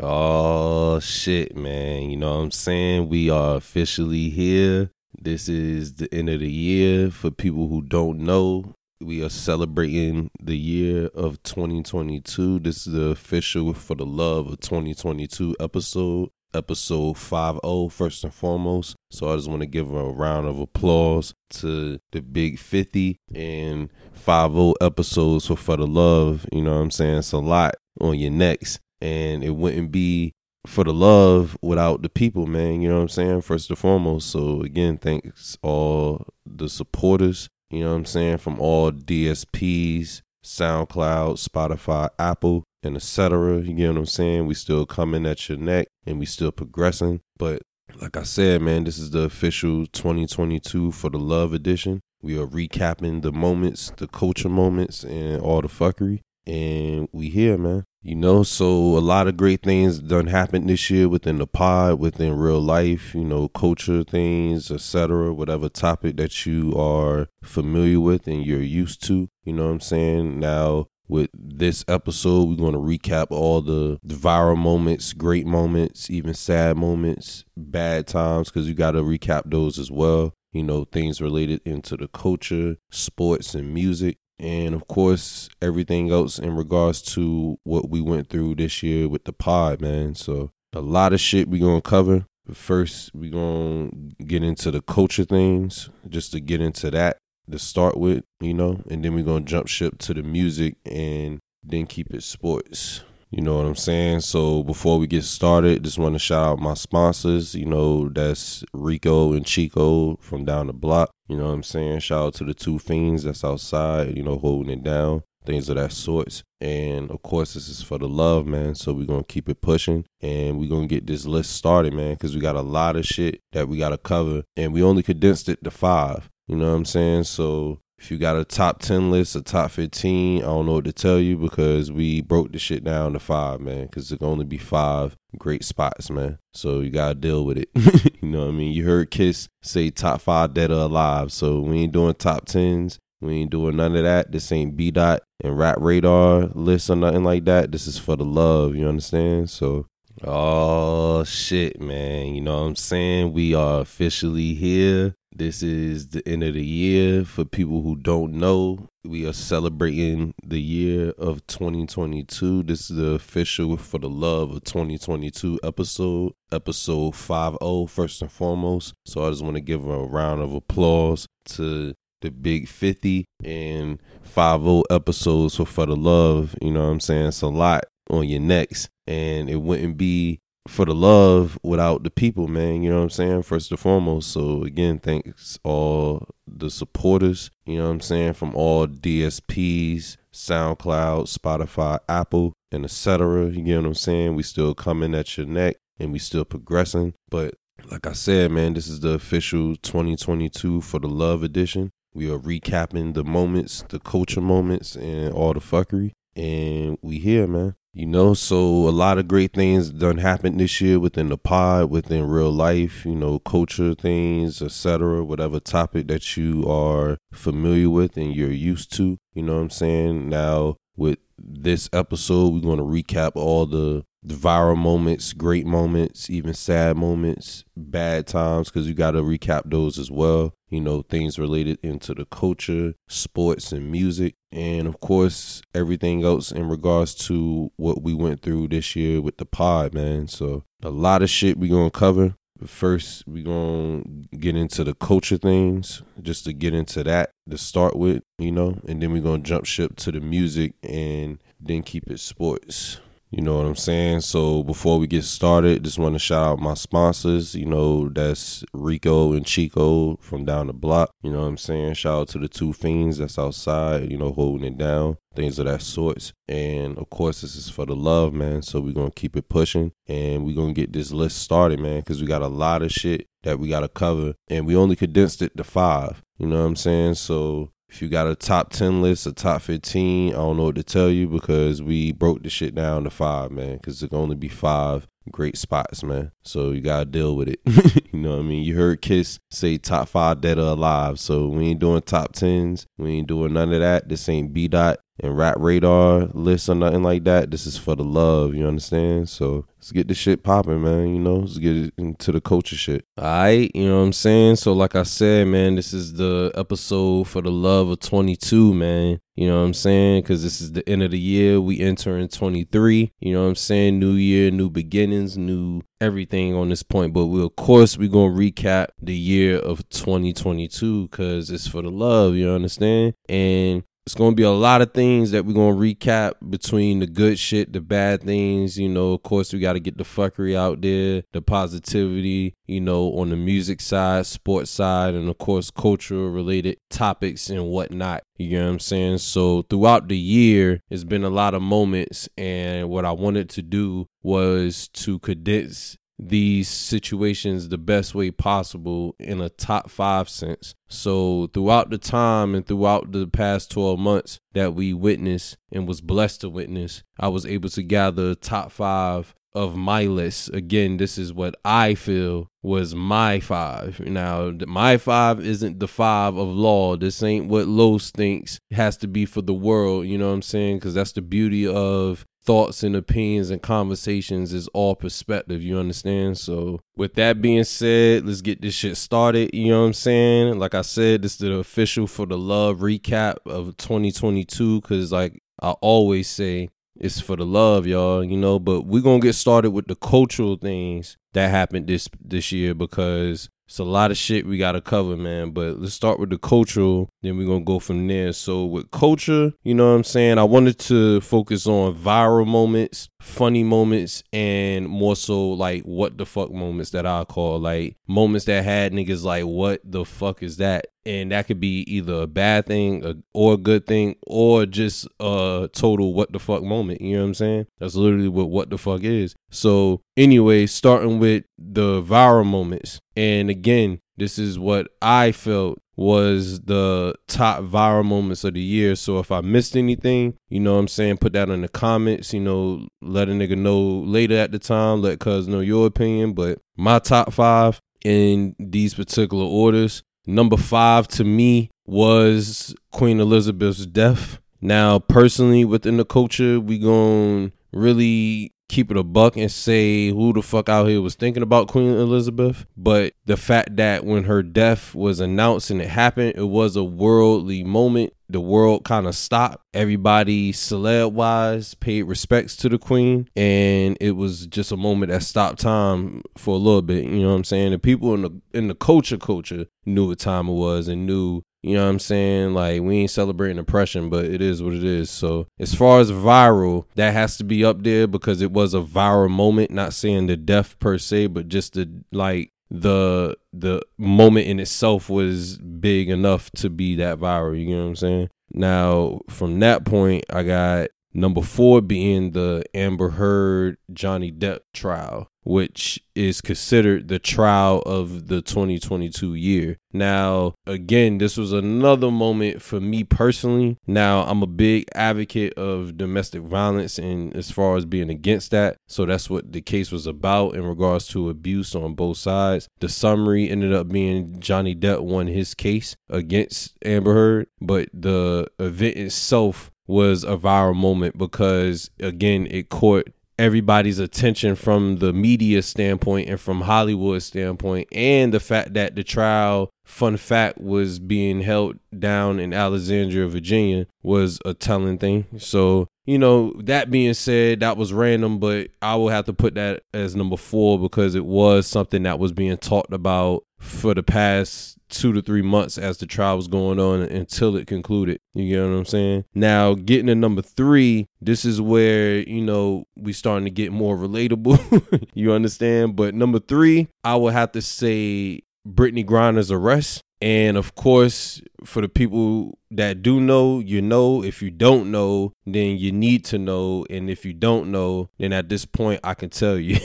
Oh shit, man. You know what I'm saying? We are officially here. This is the end of the year. For people who don't know, we are celebrating the year of 2022. This is the official For the Love of 2022 episode, episode 50, first and foremost. So I just want to give a round of applause to the big 50 and 50 episodes for For the Love. You know what I'm saying? It's a lot on your necks and it wouldn't be for the love without the people, man. You know what I'm saying? First and foremost. So again, thanks all the supporters, you know what I'm saying, from all DSPs, SoundCloud, Spotify, Apple, and etc. You get what I'm saying? We still coming at your neck and we still progressing. But like I said, man, this is the official 2022 for the love edition. We are recapping the moments, the culture moments, and all the fuckery. And we here, man. You know, so a lot of great things done happened this year within the pod, within real life, you know, culture things, etc. Whatever topic that you are familiar with and you're used to, you know what I'm saying? Now, with this episode, we're going to recap all the, the viral moments, great moments, even sad moments, bad times, because you got to recap those as well. You know, things related into the culture, sports, and music and of course everything else in regards to what we went through this year with the pod, man. So a lot of shit we gonna cover. But first, we gonna get into the culture things, just to get into that to start with, you know, and then we're gonna jump ship to the music and then keep it sports. You know what I'm saying? So before we get started, just want to shout out my sponsors. You know, that's Rico and Chico from down the block. You know what I'm saying? Shout out to the two fiends that's outside, you know, holding it down, things of that sorts. And of course, this is for the love, man. So we're going to keep it pushing and we're going to get this list started, man, because we got a lot of shit that we got to cover. And we only condensed it to five. You know what I'm saying? So if you got a top 10 list, a top 15, I don't know what to tell you because we broke the shit down to five, man, because it can only be five great spots, man. So you got to deal with it. you know what I mean? You heard Kiss say top five dead or alive. So we ain't doing top 10s. We ain't doing none of that. This ain't B Dot and Rap Radar lists or nothing like that. This is for the love. You understand? So Oh shit, man. You know what I'm saying? We are officially here. This is the end of the year. For people who don't know, we are celebrating the year of 2022. This is the official For the Love of 2022 episode, episode 50, first and foremost. So I just want to give a round of applause to the big 50 and 50 episodes for For the Love. You know what I'm saying? It's a lot on your necks and it wouldn't be for the love without the people, man. You know what I'm saying? First and foremost. So again, thanks all the supporters, you know what I'm saying, from all DSPs, SoundCloud, Spotify, Apple, and etc. You get what I'm saying? We still coming at your neck and we still progressing. But like I said, man, this is the official 2022 for the love edition. We are recapping the moments, the culture moments, and all the fuckery. And we here, man. You know, so a lot of great things done happened this year within the pod, within real life, you know, culture things, etc. Whatever topic that you are familiar with and you're used to, you know what I'm saying? Now, with this episode, we're going to recap all the, the viral moments, great moments, even sad moments, bad times, because you got to recap those as well you know, things related into the culture, sports, and music. And of course, everything else in regards to what we went through this year with the pod, man. So, a lot of shit we gonna cover. But first, we gonna get into the culture things, just to get into that to start with, you know, and then we gonna jump ship to the music and then keep it sports. You know what I'm saying? So before we get started, just want to shout out my sponsors. You know, that's Rico and Chico from down the block. You know what I'm saying? Shout out to the two fiends that's outside, you know, holding it down, things of that sorts. And of course, this is for the love, man. So we're going to keep it pushing and we're going to get this list started, man, because we got a lot of shit that we got to cover. And we only condensed it to five. You know what I'm saying? So if you got a top 10 list, a top 15, I don't know what to tell you because we broke the shit down to five, man, because it can only be five great spots, man. So you got to deal with it. you know what I mean? You heard Kiss say top five dead or alive. So we ain't doing top 10s. We ain't doing none of that. This ain't B Dot and rap radar list or nothing like that. This is for the love, you understand? So let's get this shit popping, man. You know, let's get into the culture shit. All right, you know what I'm saying? So, like I said, man, this is the episode for the love of 22, man. You know what I'm saying? Because this is the end of the year. We enter in 23. You know what I'm saying? New year, new beginnings, new everything on this point. But we, of course, we're going to recap the year of 2022 because it's for the love. You understand? And it's to be a lot of things that we're to recap between the good shit, the bad things. You know, of course, we got to get the fuckery out there, the positivity, you know, on the music side, sports side, and of course, cultural related topics and whatnot. You know what I'm saying? So, throughout the year, it's been a lot of moments. And what I wanted to do was to condense these situations the best way possible in a top five sense. So throughout the time and throughout the past 12 months that we witnessed and was blessed to witness, I was able to gather top five of my list. Again, this is what I feel was my five. Now, my five isn't the five of law. This ain't what Los thinks has to be for the world. You know what I'm saying? Because that's the beauty of thoughts and opinions and conversations is all perspective. You understand? So, with that being said, let's get this shit started. You know what I'm saying? Like I said, this is the official for the love recap of 2022. Because, like I always say, it's for the love, y'all. You know, but we're gonna get started with the cultural things that happened this this year because it's a lot of shit we gotta cover, man. But let's start with the cultural, then we're gonna go from there. So with culture, you know what I'm saying? I wanted to focus on viral moments, funny moments, and more so like what the fuck moments that I call like moments that had niggas like what the fuck is that? And that could be either a bad thing or a good thing or just a total what the fuck moment. You know what I'm saying? That's literally what what the fuck is. So anyway, starting with the viral moments. And again, this is what I felt was the top viral moments of the year. So if I missed anything, you know what I'm saying, put that in the comments, you know, let a nigga know later at the time, let cuz know your opinion. But my top five in these particular orders. Number five to me was Queen Elizabeth's death. Now, personally, within the culture, we going really keep it a buck and say who the fuck out here was thinking about Queen Elizabeth. But the fact that when her death was announced and it happened, it was a worldly moment. The world kind of stopped. Everybody, celeb wise, paid respects to the Queen. And it was just a moment that stopped time for a little bit. You know what I'm saying? The people in the in the culture culture knew what time it was and knew you know what I'm saying? Like we ain't celebrating oppression, but it is what it is. So as far as viral, that has to be up there because it was a viral moment. Not saying the death per se, but just the like the the moment in itself was big enough to be that viral. You know what I'm saying? Now from that point, I got number four being the Amber Heard Johnny Depp trial which is considered the trial of the 2022 year. Now, again, this was another moment for me personally. Now, I'm a big advocate of domestic violence and as far as being against that. So that's what the case was about in regards to abuse on both sides. The summary ended up being Johnny Depp won his case against Amber Heard, but the event itself was a viral moment because again it caught everybody's attention from the media standpoint and from Hollywood standpoint, and the fact that the trial, fun fact, was being held down in Alexandria, Virginia, was a telling thing. So, you know, that being said, that was random, but I will have to put that as number four because it was something that was being talked about for the past two to three months as the trial was going on until it concluded. You get what I'm saying? Now, getting to number three, this is where, you know, we starting to get more relatable. you understand? But number three, I would have to say Brittney Griner's arrest. And of course, for the people that do know, you know. If you don't know, then you need to know. And if you don't know, then at this point, I can tell you.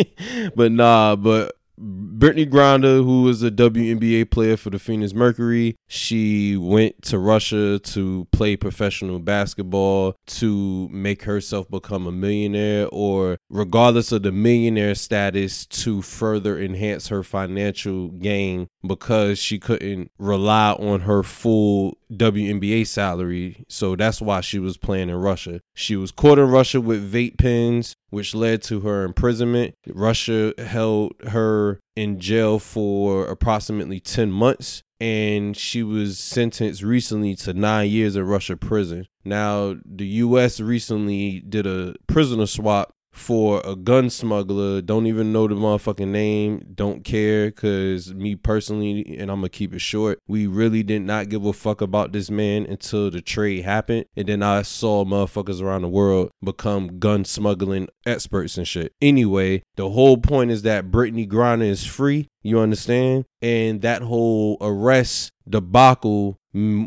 but nah, but Brittney Griner, who is a WNBA player for the Phoenix Mercury, she went to Russia to play professional basketball to make herself become a millionaire, or regardless of the millionaire status, to further enhance her financial gain because she couldn't rely on her full WNBA salary. So that's why she was playing in Russia. She was caught in Russia with vape pens, which led to her imprisonment. Russia held her in jail for approximately 10 months and she was sentenced recently to nine years in Russia prison. Now, the U.S. recently did a prisoner swap for a gun smuggler. Don't even know the motherfucking name. Don't care because me personally, and I'm gonna keep it short, we really did not give a fuck about this man until the trade happened. And then I saw motherfuckers around the world become gun smuggling experts and shit. Anyway, the whole point is that Brittney Griner is free. You understand? And that whole arrest debacle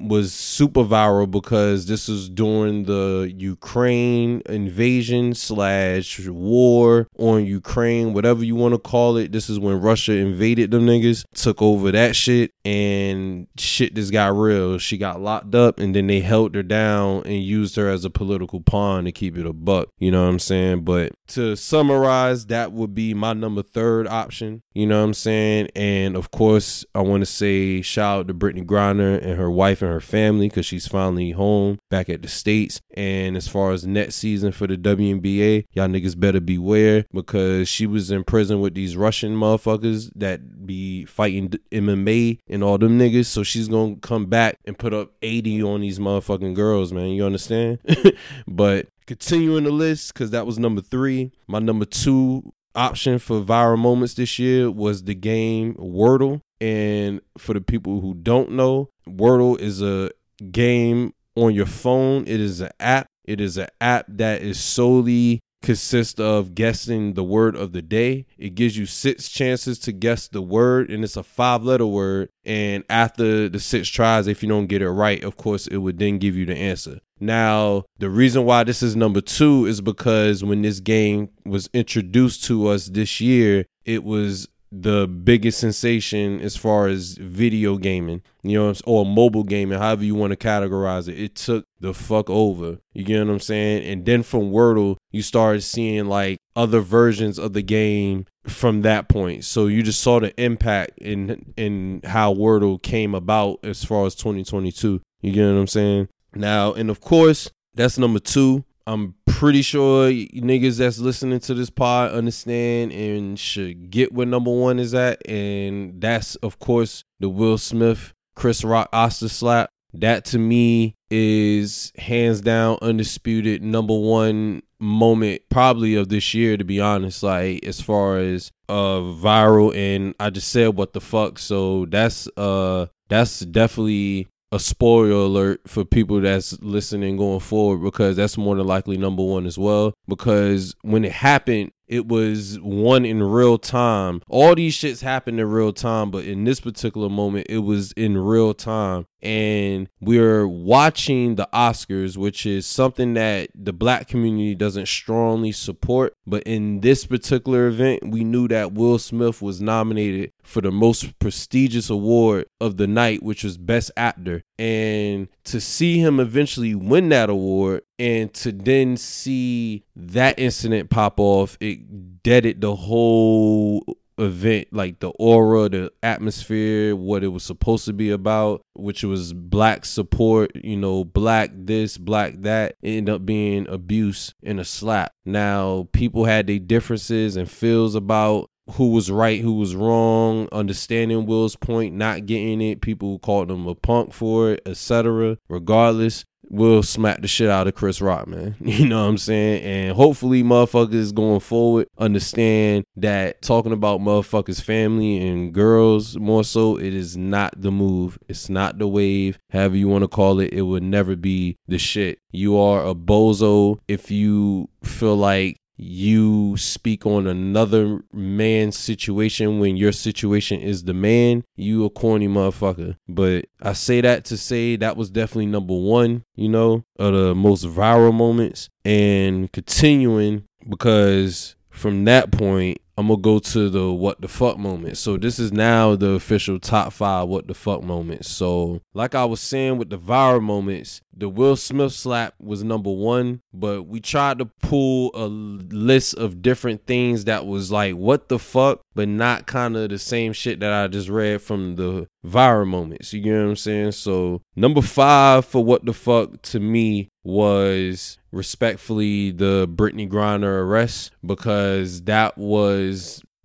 was super viral because this was during the Ukraine invasion slash war on Ukraine, whatever you want to call it. This is when Russia invaded them niggas, took over that shit, and shit just got real. She got locked up, and then they held her down and used her as a political pawn to keep it a buck. You know what I'm saying? But to summarize, that would be my number third option. You know what I'm saying? And of course, I want to say shout out to Brittney Griner and her wife and her family because she's finally home back at the States. And as far as next season for the WNBA, y'all niggas better beware because she was in prison with these Russian motherfuckers that be fighting MMA and all them niggas. So she's going to come back and put up 80 on these motherfucking girls, man. You understand? but continuing the list because that was number three. My number two option for viral moments this year was the game Wordle. And for the people who don't know, Wordle is a game on your phone. It is an app. It is an app that is solely consists of guessing the word of the day. It gives you six chances to guess the word, and it's a five letter word. And after the six tries, if you don't get it right, of course, it would then give you the answer. Now, the reason why this is number two is because when this game was introduced to us this year, it was the biggest sensation as far as video gaming, you know, or mobile gaming, however you want to categorize it. It took the fuck over. You get what I'm saying? And then from Wordle, you started seeing like other versions of the game from that point. So you just saw the impact in in how Wordle came about as far as 2022. You get what I'm saying? Now, and of course, that's number two. I'm pretty sure niggas that's listening to this pod understand and should get where number one is at. And that's, of course, the Will Smith, Chris Rock Oscar slap. That to me is hands down undisputed number one moment probably of this year to be honest like as far as uh viral and I just said what the fuck so that's uh that's definitely a spoiler alert for people that's listening going forward because that's more than likely number one as well. Because when it happened, it was one in real time. All these shits happened in real time, but in this particular moment, it was in real time. And we're watching the Oscars, which is something that the black community doesn't strongly support. But in this particular event, we knew that Will Smith was nominated for the most prestigious award of the night, which was Best Actor. And to see him eventually win that award and to then see that incident pop off, it deaded the whole event, like the aura, the atmosphere, what it was supposed to be about, which was black support, you know, black this, black that, ended up being abuse and a slap. Now, people had their differences and feels about who was right, who was wrong, understanding Will's point, not getting it. People called him a punk for it, etc. Regardless, will smack the shit out of Chris Rock, man. You know what I'm saying? And hopefully, motherfuckers going forward understand that talking about motherfuckers' family and girls more so, it is not the move. It's not the wave. However you want to call it, it would never be the shit. You are a bozo if you feel like you speak on another man's situation when your situation is the man, you a corny motherfucker. But I say that to say that was definitely number one, you know, of the most viral moments and continuing because from that point, I'm gonna go to the what the fuck moment. So this is now the official top five what the fuck moments. So like I was saying with the viral moments, the Will Smith slap was number one, but we tried to pull a list of different things that was like what the fuck, but not kind of the same shit that I just read from the viral moments. You get what I'm saying? So number five for what the fuck to me was respectfully the Brittney Griner arrest because that was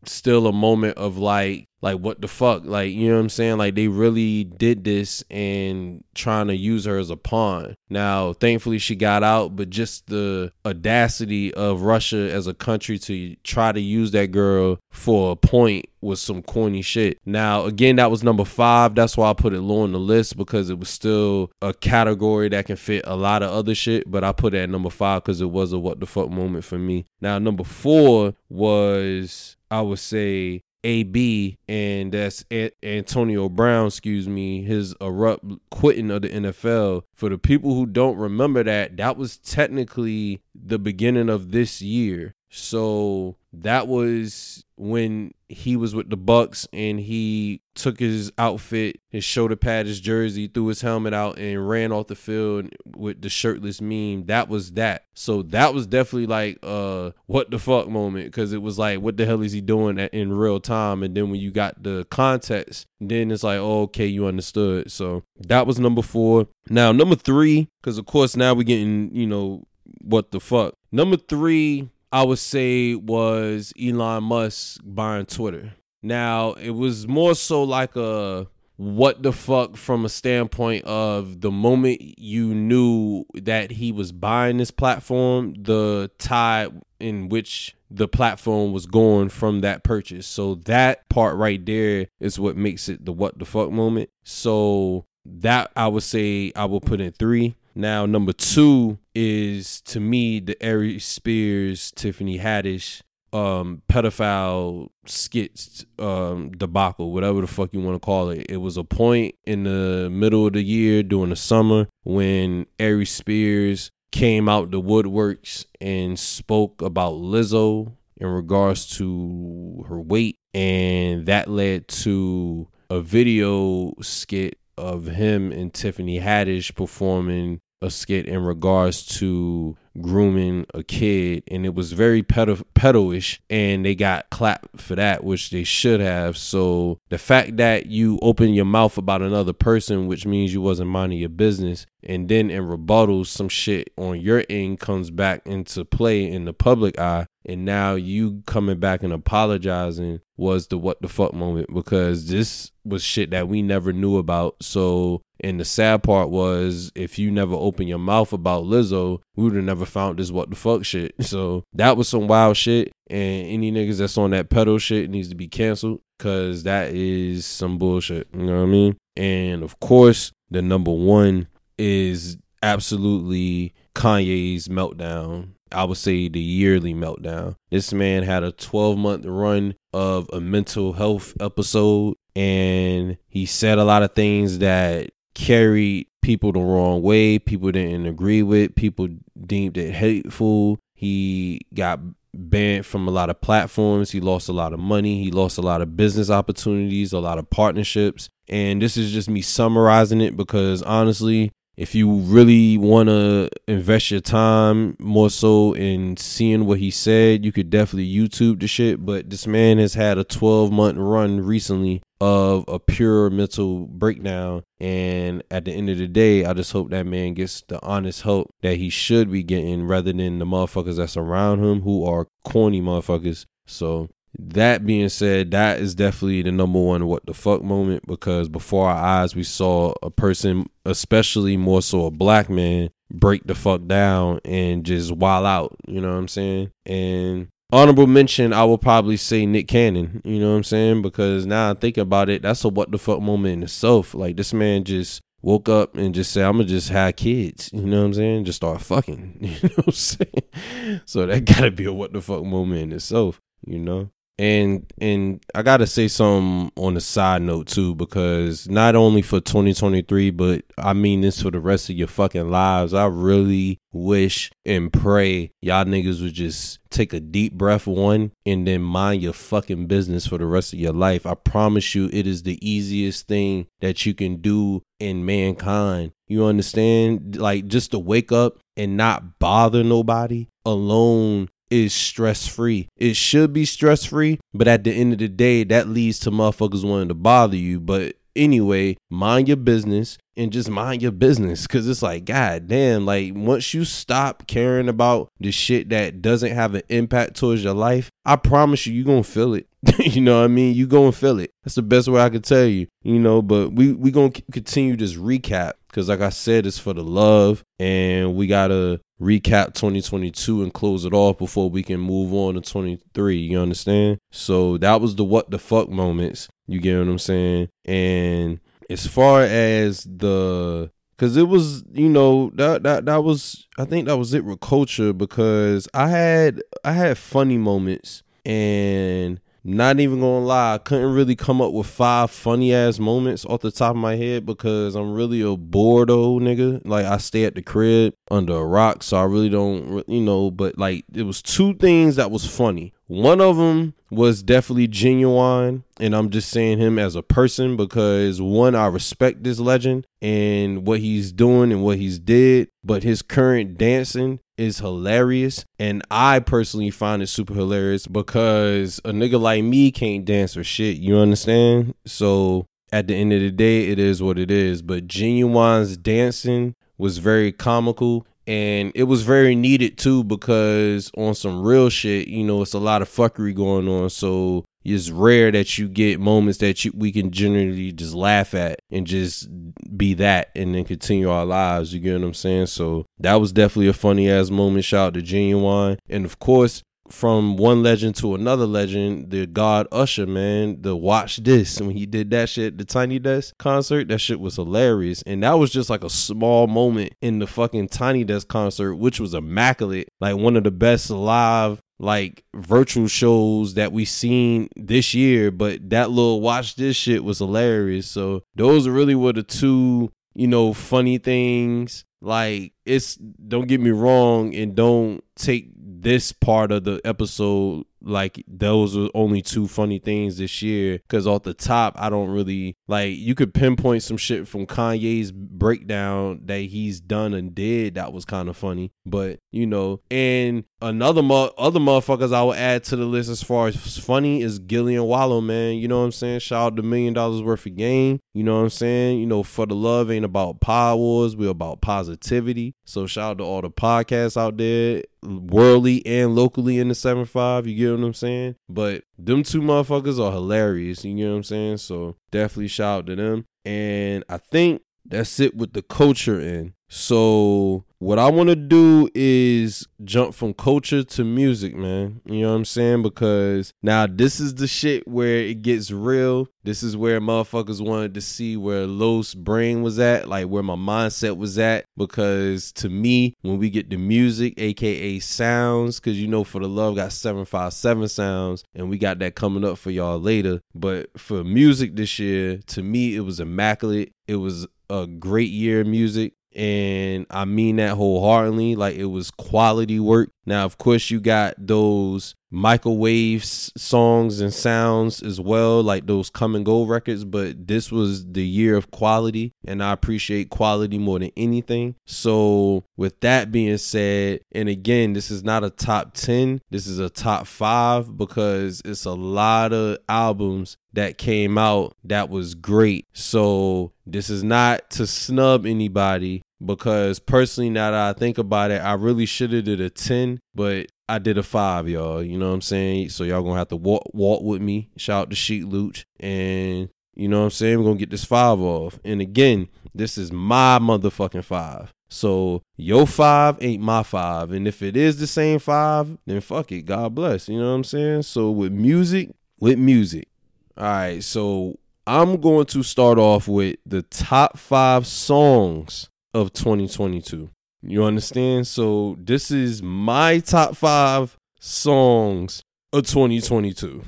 still a moment of like like what the fuck? Like you know what i'm saying? Like they really did this and trying to use her as a pawn. Now thankfully she got out but just the audacity of russia as a country to try to use that girl for a point was some corny shit. Now again that was number five. That's why i put it low on the list because it was still a category that can fit a lot of other shit but i put it at number five because it was a what the fuck moment for me. Now number four was I would say AB, and that's A- Antonio Brown, excuse me, his abrupt quitting of the NFL. For the people who don't remember that, that was technically the beginning of this year. So that was when he was with the Bucs and he took his outfit, his shoulder pad, his jersey, threw his helmet out and ran off the field with the shirtless meme. That was that. So that was definitely like uh what the fuck moment because it was like what the hell is he doing in real time? And then when you got the context, then it's like oh, okay, you understood. So that was number four. Now number three, because of course now we're getting you know what the fuck. Number three I would say was Elon Musk buying Twitter. Now, it was more so like a what the fuck from a standpoint of the moment you knew that he was buying this platform, the tide in which the platform was going from that purchase. So that part right there is what makes it the what the fuck moment. So that I would say I will put in three. Now, number two is to me the Ari Spears, Tiffany Haddish, um, pedophile skits um, debacle, whatever the fuck you want to call it. It was a point in the middle of the year during the summer when Ari Spears came out the woodworks and spoke about Lizzo in regards to her weight, and that led to a video skit of him and Tiffany Haddish performing a skit in regards to grooming a kid and it was very pedo pedo-ish and they got clapped for that which they should have. So the fact that you open your mouth about another person which means you wasn't minding your business and then in rebuttal some shit on your end comes back into play in the public eye and now you coming back and apologizing was the what the fuck moment because this was shit that we never knew about so and the sad part was if you never open your mouth about Lizzo, we would have never found this what the fuck shit. So that was some wild shit. And any niggas that's on that pedal shit needs to be canceled. Cause that is some bullshit. You know what I mean? And of course, the number one is absolutely Kanye's meltdown. I would say the yearly meltdown. This man had a 12 month run of a mental health episode and he said a lot of things that carried people the wrong way. People didn't agree with. People deemed it hateful. He got banned from a lot of platforms. He lost a lot of money. He lost a lot of business opportunities, a lot of partnerships. And this is just me summarizing it because honestly, if you really want to invest your time more so in seeing what he said, you could definitely YouTube the shit. But this man has had a 12 month run recently of a pure mental breakdown. And at the end of the day, I just hope that man gets the honest help that he should be getting rather than the motherfuckers that's around him who are corny motherfuckers. So that being said, that is definitely the number one what the fuck moment because before our eyes we saw a person, especially more so a black man, break the fuck down and just wild out. You know what I'm saying? And honorable mention, I will probably say Nick Cannon. You know what I'm saying? Because now I think about it, that's a what the fuck moment in itself. Like this man just woke up and just said, I'm gonna just have kids. You know what I'm saying? Just start fucking. You know what I'm saying? So that gotta be a what the fuck moment in itself. You know. And and I gotta say something on the side note too, because not only for 2023, but I mean this for the rest of your fucking lives. I really wish and pray y'all niggas would just take a deep breath one and then mind your fucking business for the rest of your life. I promise you it is the easiest thing that you can do in mankind. You understand? Like just to wake up and not bother nobody alone is stress free. It should be stress free, but at the end of the day, that leads to motherfuckers wanting to bother you. But anyway, mind your business and just mind your business. Cause it's like, God damn, like once you stop caring about the shit that doesn't have an impact towards your life, I promise you, you're gonna feel it. you know what I mean? You gonna feel it. That's the best way I could tell you, you know, but we, we gonna continue this recap. Cause like I said, it's for the love and we gotta recap 2022 and close it off before we can move on to 23. You understand? So that was the what the fuck moments. You get what I'm saying? And as far as the because it was you know that that that was I think that was it with culture because I had I had funny moments and not even gonna lie, I couldn't really come up with five funny ass moments off the top of my head because I'm really a bored old nigga. Like I stay at the crib under a rock, so I really don't, you know. But like, it was two things that was funny. One of them was definitely genuine, and I'm just saying him as a person because one, I respect this legend and what he's doing and what he's did, but his current dancing is hilarious, and I personally find it super hilarious because a nigga like me can't dance or shit. You understand? So at the end of the day, it is what it is. But Ginuwine's dancing was very comical and it was very needed too because on some real shit, you know, it's a lot of fuckery going on. So it's rare that you get moments that you, we can generally just laugh at and just be that and then continue our lives. You get what I'm saying? So that was definitely a funny ass moment. Shout out to Ginuwine. And of course, from one legend to another legend, the God Usher, man, the watch this when he did that shit, the Tiny Desk concert, that shit was hilarious. And that was just like a small moment in the fucking Tiny Desk concert, which was immaculate. Like one of the best live like virtual shows that we seen this year, but that little watch this shit was hilarious. So those really were the two, you know, funny things. Like it's don't get me wrong and don't take this part of the episode like those were only two funny things this year. Because off the top i don't really like you could pinpoint some shit from kanye's breakdown that he's done and did that was kind of funny but you know and another mo- other motherfuckers i will add to the list as far as funny is Gillie and Wallo man. You know what i'm saying? Shout out to million dollars worth of game. You know what i'm saying? You know for the love ain't about power wars we're about positivity. So shout out to all the podcasts out there worldly and locally in the 7-5 you get what i'm saying? But them two motherfuckers are hilarious you know what i'm saying? So definitely shout out to them. And i think that's it with the culture in so what I want to do is jump from culture to music, man. You know what I'm saying? Because now this is the shit where it gets real. This is where motherfuckers wanted to see where Los brain was at, like where my mindset was at. Because to me, when we get the music, aka sounds, because you know for the love got 757 sounds, and we got that coming up for y'all later. But for music this year, to me, it was immaculate. It was a great year of music and I mean that wholeheartedly. Like it was quality work. Now, of course, you got those microwave songs and sounds as well, like those come and go records. But this was the year of quality, and I appreciate quality more than anything. So, with that being said, and again, this is not a top 10, this is a top five because it's a lot of albums that came out that was great. So, this is not to snub anybody because personally now that I think about it, I really should have did a 10, but I did a five, y'all. You know what I'm saying? So y'all gonna have to walk walk with me. Shout out to Sheet Luch. And you know what I'm saying? We're gonna get this five off. And again, this is my motherfucking five. So your five ain't my five. And if it is the same five, then fuck it. God bless. You know what I'm saying? So with music, with music. All right, so I'm going to start off with the top five songs of 2022. You understand? So this is my top five songs of 2022.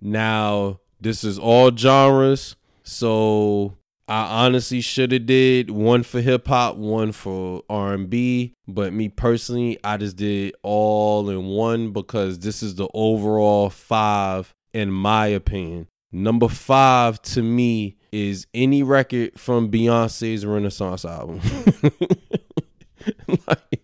Now, this is all genres. So I honestly should have did one for hip hop, one for R&B, but me personally, I just did all in one because this is the overall 5 in my opinion. Number 5 to me is any record from Beyonce's Renaissance album. like,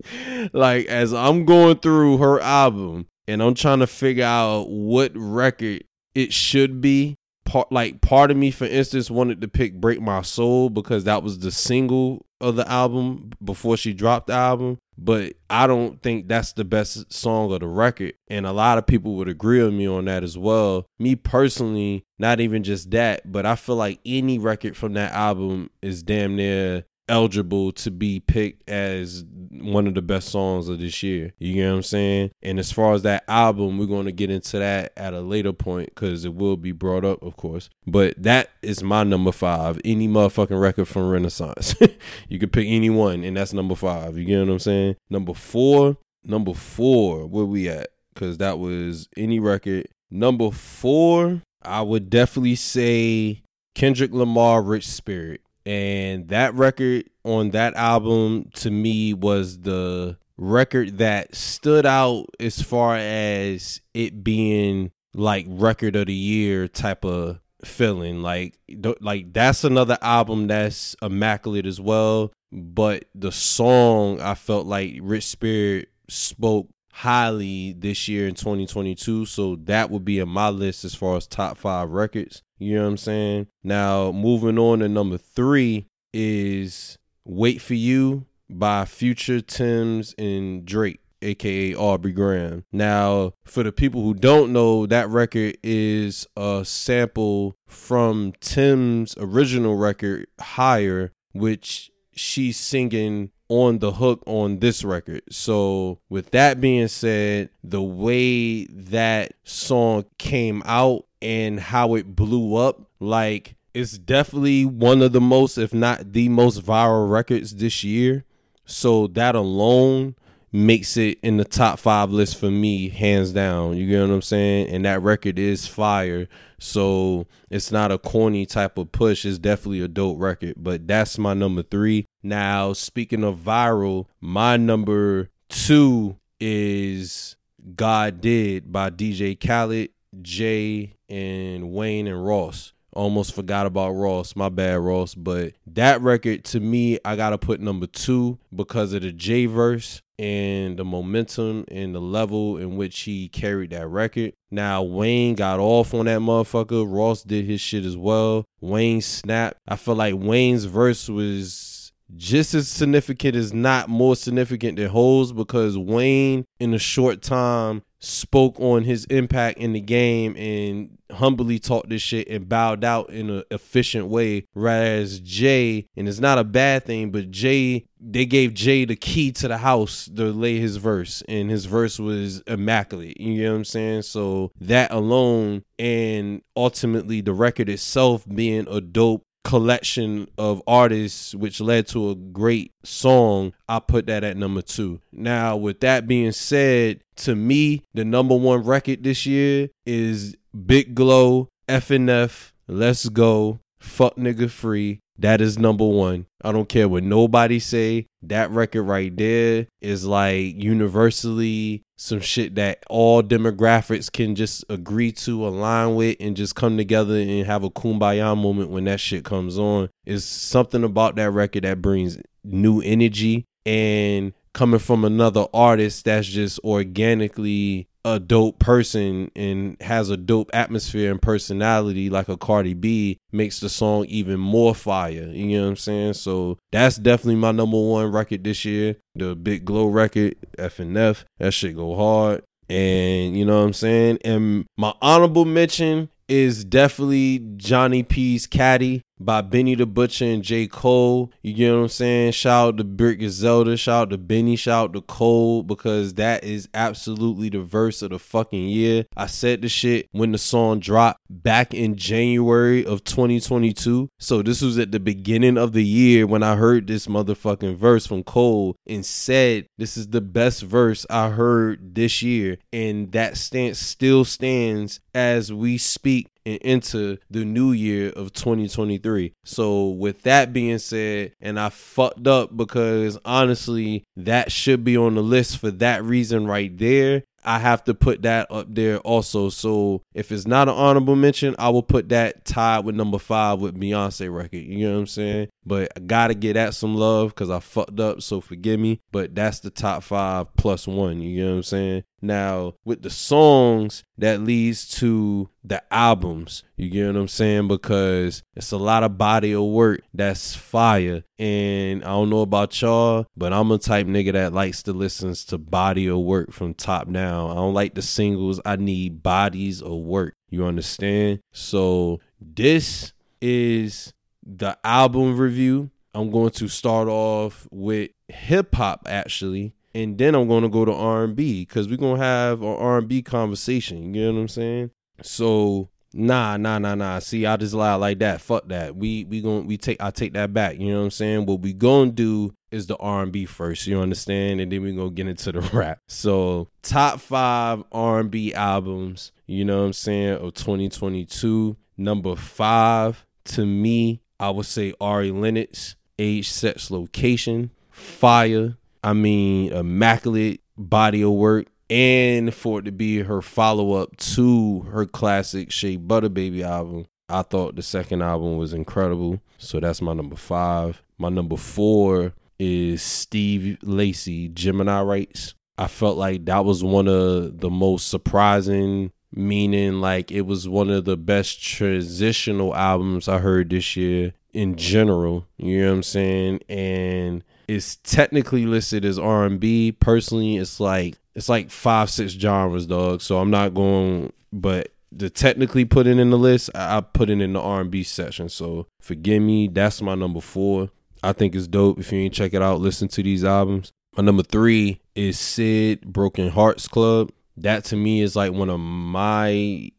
like as I'm going through her album and I'm trying to figure out what record it should be part like part of me for instance wanted to pick break my soul because that was the single of the album before she dropped the album but i don't think that's the best song of the record. And a lot of people would agree with me on that as well. Me personally not even just that but i feel like any record from that album is damn near eligible to be picked as one of the best songs of this year. You know what I'm saying? And as far as that album, we're going to get into that at a later point because it will be brought up, of course. But that is my number five. Any motherfucking record from Renaissance. you could pick any one, and that's number five. You get what I'm saying? Number four, number four, where we at? Because that was any record. Number four, I would definitely say Kendrick Lamar, Rich Spirit and that record on that album to me was the record that stood out as far as it being like record of the year type of feeling. Like like that's another album that's immaculate as well but the song i felt like rich spirit spoke highly this year in 2022 so that would be in my list as far as top five records you know what I'm saying? Now, moving on to number three is Wait for You by Future, Tems, and Drake, aka Aubrey Graham. Now, for the people who don't know, that record is a sample from Tems' original record, Higher, which she's singing on the hook on this record. So, with that being said, the way that song came out and how it blew up, like it's definitely one of the most, if not the most viral records this year. So that alone makes it in the top five list for me, hands down. You get what I'm saying? And that record is fire. So it's not a corny type of push. It's definitely a dope record. But that's my number three. Now, speaking of viral, my number two is God Did by DJ Khaled, Jay, and Wayne and Ross. Almost forgot about Ross. My bad, Ross. But that record to me, I gotta put number two because of the J verse and the momentum and the level in which he carried that record. Now Wayne got off on that motherfucker. Ross did his shit as well. Wayne snapped. I feel like Wayne's verse was just as significant as not more significant than Holes because Wayne in a short time spoke on his impact in the game and humbly talked this shit and bowed out in an efficient way. Whereas Jay, and it's not a bad thing, but Jay, they gave Jay the key to the house to lay his verse, and his verse was immaculate. You know what I'm saying? So that alone, and ultimately the record itself being a dope collection of artists, which led to a great song, I put that at number two. Now, with that being said, to me, the number one record this year is Big Glow, FNF, Let's Go, Fuck Nigga Free. That is number one. I don't care what nobody say. That record right there is like universally some shit that all demographics can just agree to, align with, and just come together and have a kumbaya moment when that shit comes on. It's something about that record that brings new energy and coming from another artist that's just organically a dope person and has a dope atmosphere and personality like a Cardi B makes the song even more fire. You know what I'm saying? So that's definitely my number one record this year. The Big Glow record, FNF. That shit go hard. And you know what I'm saying? And my honorable mention is definitely Johnny P's Caddy. By Benny the Butcher and J. Cole. You get what I'm saying? Shout out to Griselda. Shout out to Benny. Shout out to Cole because that is absolutely the verse of the fucking year. I said the shit when the song dropped back in January of 2022. So this was at the beginning of the year when I heard this motherfucking verse from Cole and said this is the best verse I heard this year. And that stance still stands as we speak and into the new year of 2023. So, with that being said, and I fucked up because honestly, that should be on the list for that reason right there. I have to put that up there also. So if it's not an honorable mention, I will put that tied with number five with Beyonce record. You know what I'm saying? But I gotta get at some love because I fucked up, so forgive me. But that's the top five plus one. You know what I'm saying? Now with the songs, that leads to the albums. You get what I'm saying? Because it's a lot of body of work that's fire. And I don't know about y'all, but I'm a type nigga that likes to listen to body of work from top down. I don't like the singles. I need bodies of work. You understand? So this is the album review. I'm going to start off with hip hop actually, and then I'm going to go to R&B because we're going to have an R&B conversation. You know what I'm saying? So nah, nah, nah, nah. See, I just lie like that. Fuck that. We we going to we take I take that back. You know what I'm saying? What we gonna do is the R&B first. You understand? And then we gonna get into the rap. So top five R&B albums. You know what I'm saying? Of 2022. Number five to me I would say Ari Lennox, age, sex, location, fire. I mean, immaculate body of work. And for it to be her follow up to her classic Shea Butter Baby album, I thought the second album was incredible. So that's my number five. My number four is Steve Lacy, Gemini Rights. I felt like that was one of the most surprising meaning like it was one of the best transitional albums I heard this year in general. You know what I'm saying? And it's technically listed as R&B. Personally, it's like it's like five six genres, dog. So I'm not going, but to technically put it in the list, I put it in the R&B section. So forgive me. That's my number four. I think it's dope. If you ain't check it out, listen to these albums. My number three is Syd Broken Hearts Club that to me is like one of my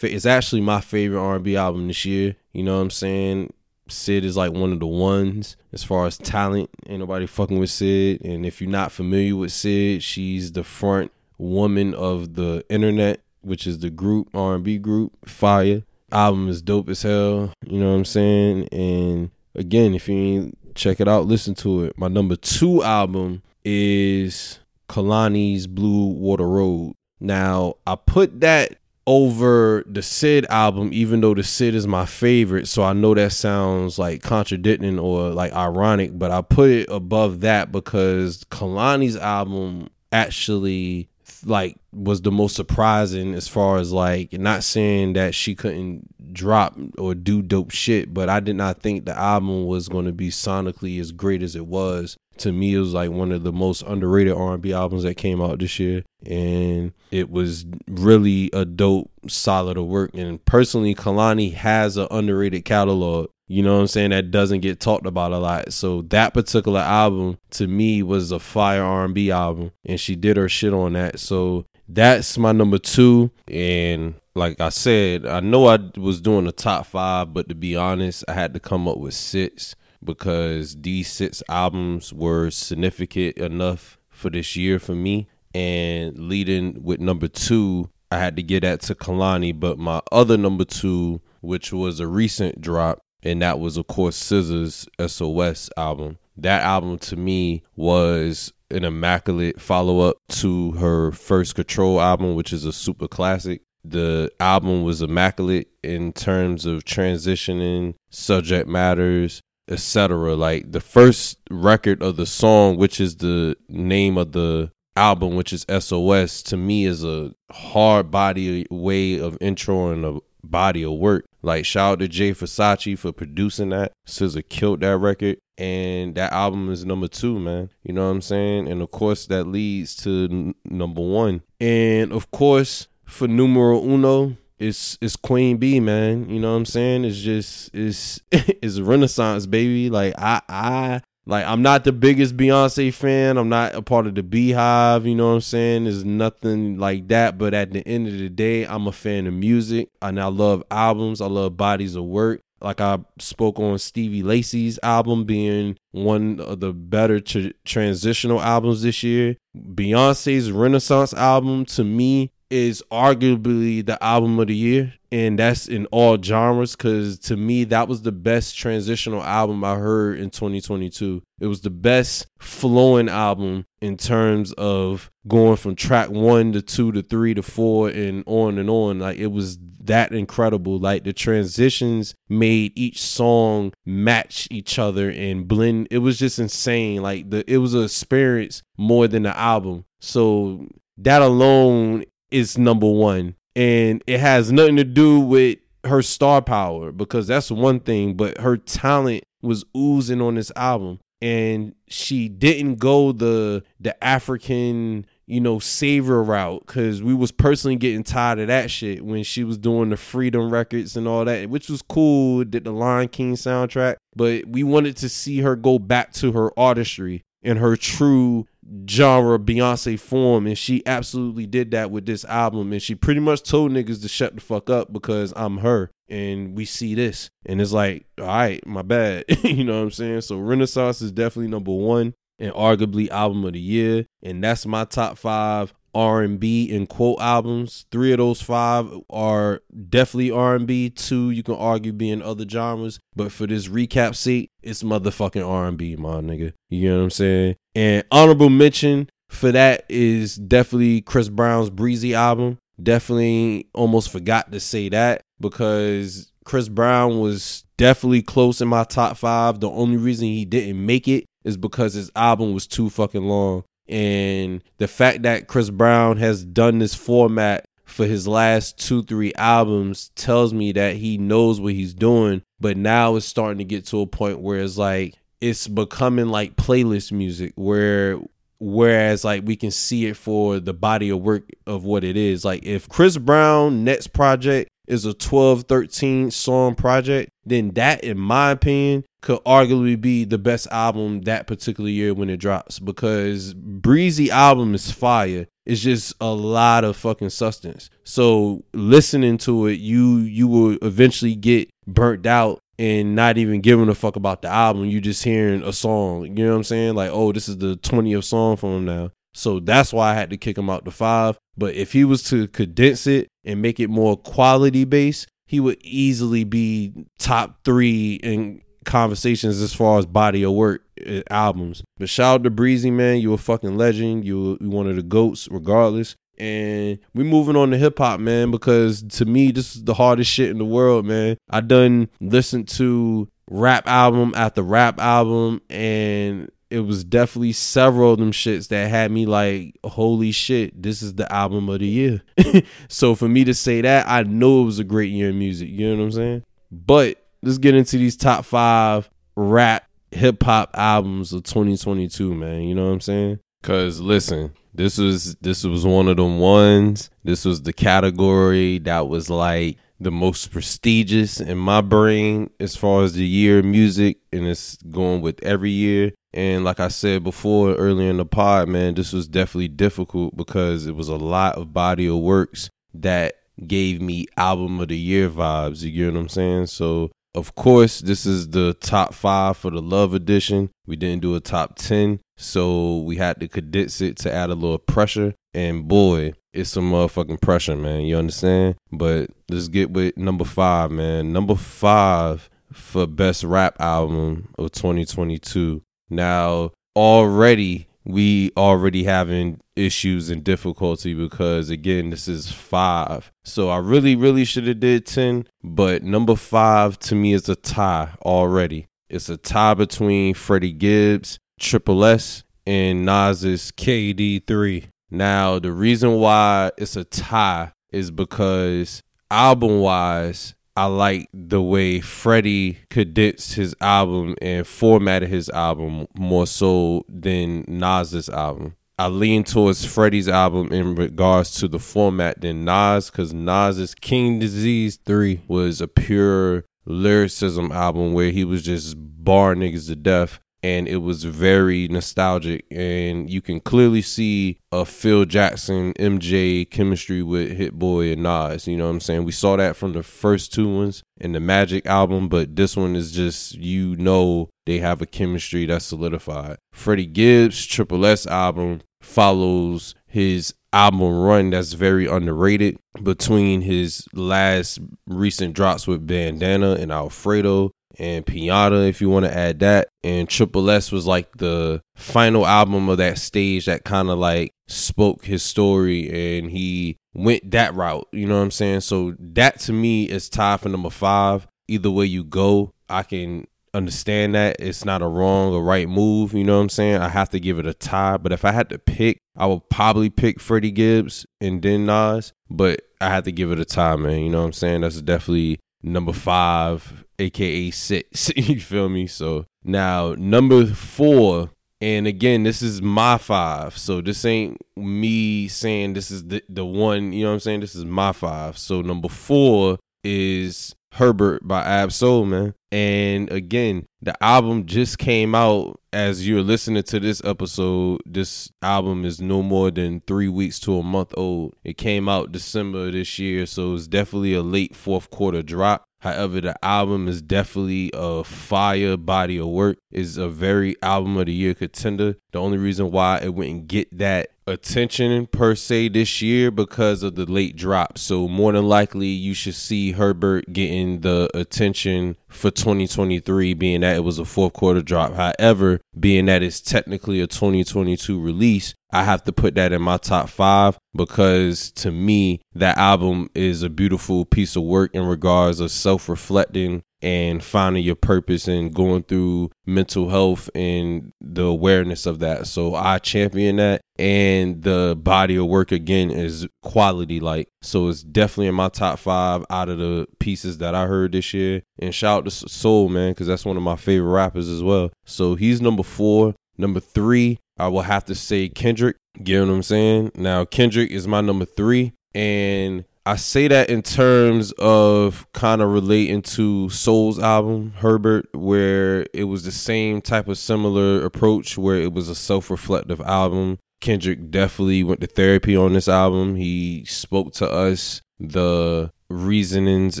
it's actually my favorite R&B album this year. You know what I'm saying? Syd is like one of the ones as far as talent. Ain't nobody fucking with Syd. And if you're not familiar with Syd, she's the front woman of the internet, which is the group R&B group Fire. Album is dope as hell. You know what I'm saying? And again, if you ain't check it out, listen to it. My number two album is Kehlani's Blue Water Road. Now, I put that over the Syd album, even though the Syd is my favorite. So I know that sounds like contradicting or like ironic, but I put it above that because Kehlani's album actually like was the most surprising as far as like not saying that she couldn't drop or do dope shit, but I did not think the album was going to be sonically as great as it was. To me, it was like one of the most underrated R&B albums that came out this year, and it was really a dope, solid of work. And personally, Kehlani has an underrated catalog. You know what I'm saying? That doesn't get talked about a lot. So that particular album to me was a fire R&B album, and she did her shit on that. So that's my number two. And like I said, I know I was doing the top five, but to be honest, I had to come up with six because these six albums were significant enough for this year for me. And leading with number two, I had to get that to Kehlani. But my other number two, which was a recent drop, and that was of course SZA's SOS album. That album to me was an immaculate follow up to her first Control album, which is a super classic. The album was immaculate in terms of transitioning, subject matters, etc. Like the first record of the song, which is the name of the album, which is SOS, to me is a hard body way of introing a body of work. Like shout out to Jay Versace for producing that. SZA killed that record. And that album is number two, man. You know what I'm saying? And of course, that leads to n- number one. And of course, for numero uno, it's it's Queen B, man. You know what I'm saying? It's just it's it's Renaissance, baby. Like I I like I'm not the biggest Beyonce fan. I'm not a part of the BeyHive. you know what I'm saying? There's nothing like that, but at the end of the day, I'm a fan of music and I love albums. I love bodies of work. Like I spoke on Stevie Lacy's album being one of the better tr- transitional albums this year. Beyonce's Renaissance album to me is arguably the album of the year and that's in all genres because to me that was the best transitional album i heard in 2022 it was the best flowing album in terms of going from track one to two to three to four and on and on. Like it was that incredible. Like the transitions made each song match each other and blend. It was just insane. Like the it was an experience more than the album. So that alone is number one. And it has nothing to do with her star power because that's one thing, but her talent was oozing on this album. And she didn't go the the African, you know, savior route because we was personally getting tired of that shit when she was doing the Freedom records and all that, which was cool. Did the Lion King soundtrack, but we wanted to see her go back to her artistry and her true genre Beyonce form, and she absolutely did that with this album. And she pretty much told niggas to shut the fuck up because I'm her. And we see this, and it's like, all right, my bad. you know what I'm saying? So Renaissance is definitely number one and arguably album of the year, and that's my top five R&B and quote albums. Three of those five are definitely R&B. Two you can argue being other genres, but for this recap sake, it's motherfucking R&B, my nigga. You know what I'm saying? And honorable mention for that is definitely Chris Brown's Breezy album. Definitely almost forgot to say that because Chris Brown was definitely close in my top five. The only reason he didn't make it is because his album was too fucking long. And the fact that Chris Brown has done this format for his last two, three albums tells me that he knows what he's doing. But now it's starting to get to a point where it's like, it's becoming like playlist music where whereas like we can see it for the body of work of what it is like if chris brown next project is a 12 13 song project then that in my opinion could arguably be the best album that particular year when it drops because breezy album is fire it's just a lot of fucking substance so listening to it you you will eventually get burnt out and not even giving a fuck about the album. You just hearing a song. You know what I'm saying? Like, oh, this is the 20th song from him now. So that's why I had to kick him out to five. But if he was to condense it and make it more quality based, he would easily be top three in conversations as far as body of work uh, albums. But shout out to Breezy, man. You a fucking legend. You you one of the goats, regardless and we moving on to hip hop, man, because to me this is the hardest shit in the world, man. I done listened to rap album after rap album and it was definitely several of them shits that had me like, holy shit, this is the album of the year. so for me to say that, I know it was a great year in music. You know what I'm saying? But let's get into these top five rap hip hop albums of 2022, man. You know what I'm saying? Cause listen, this was this was one of the ones. This was the category that was like the most prestigious in my brain as far as the year music, and it's going with every year. And like I said before earlier in the pod, man, this was definitely difficult because it was a lot of body of works that gave me album of the year vibes. You get what I'm saying? So of course, this is the top five for the Love Edition. We didn't do a top 10, so we had to condense it to add a little pressure. And boy, it's some motherfucking pressure, man. You understand? But let's get with number five, man. Number five for best rap album of 2022. Now, already we already having issues and difficulty because again this is five. So i really really should have did 10 but number five to me is a tie already. It's a tie between freddie gibbs triple s and nas's kd3 now the reason why it's a tie is because album wise I like the way Freddie condensed his album and formatted his album more so than Nas's album. I lean towards Freddie's album in regards to the format than Nas, because Nas's King Disease 3 was a pure lyricism album where he was just bar niggas to death and it was very nostalgic and you can clearly see a Phil Jackson MJ chemistry with Hit Boy and Nas you know what I'm saying? We saw that from the first two ones in the Magic album but this one is just you know they have a chemistry that's solidified. Freddie Gibbs Triple S album follows his album run that's very underrated. Between his last recent drops with Bandana and Alfredo and Pinata, if you want to add that. And Triple S was like the final album of that stage that kind of like spoke his story and he went that route. You know what I'm saying? So that to me is tied for number five. Either way you go, I can understand that it's not a wrong or right move. You know what I'm saying? I have to give it a tie. But if I had to pick, I would probably pick Freddie Gibbs and then Nas. But I had to give it a tie, man. You know what I'm saying? That's definitely number five, aka six. you feel me? So now number four, and again, this is my five. So this ain't me saying this is the the one, you know what I'm saying? This is my five. So number four is Herbert by Ab-Soul, man. And again, the album just came out as you're listening to this episode. This album is no more than three weeks to a month old. It came out December this year, so it's definitely a late fourth quarter drop. However, the album is definitely a fire body of work. Is a very album of the year contender. The only reason why it wouldn't get that attention per se this year because of the late drop. So more than likely you should see Herbert getting the attention for 2023 being that it was a fourth quarter drop. However, being that it's technically a 2022 release, I have to put that in my top 5 because to me that album is a beautiful piece of work in regards of self-reflecting and finding your purpose and going through mental health and the awareness of that. So I champion that. And the body of work again is quality like. So it's definitely in my top five out of the pieces that I heard this year. And shout out to Soul, man, because that's one of my favorite rappers as well. So he's number four. Number three, I will have to say Kendrick. You know what I'm saying? Now, Kendrick is my number three. And I say that in terms of kind of relating to Soul's album, Herbert, where it was the same type of similar approach where it was a self reflective album. Kendrick definitely went to therapy on this album. He spoke to us the reasonings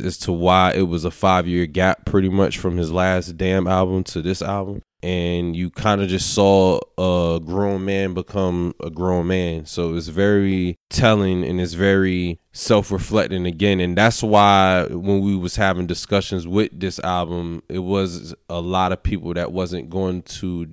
as to why it was a five year gap pretty much from his last damn album to this album and you kind of just saw a grown man become a grown man. So it's very telling and it's very self-reflecting again. And that's why when we was having discussions with this album it was a lot of people that wasn't going to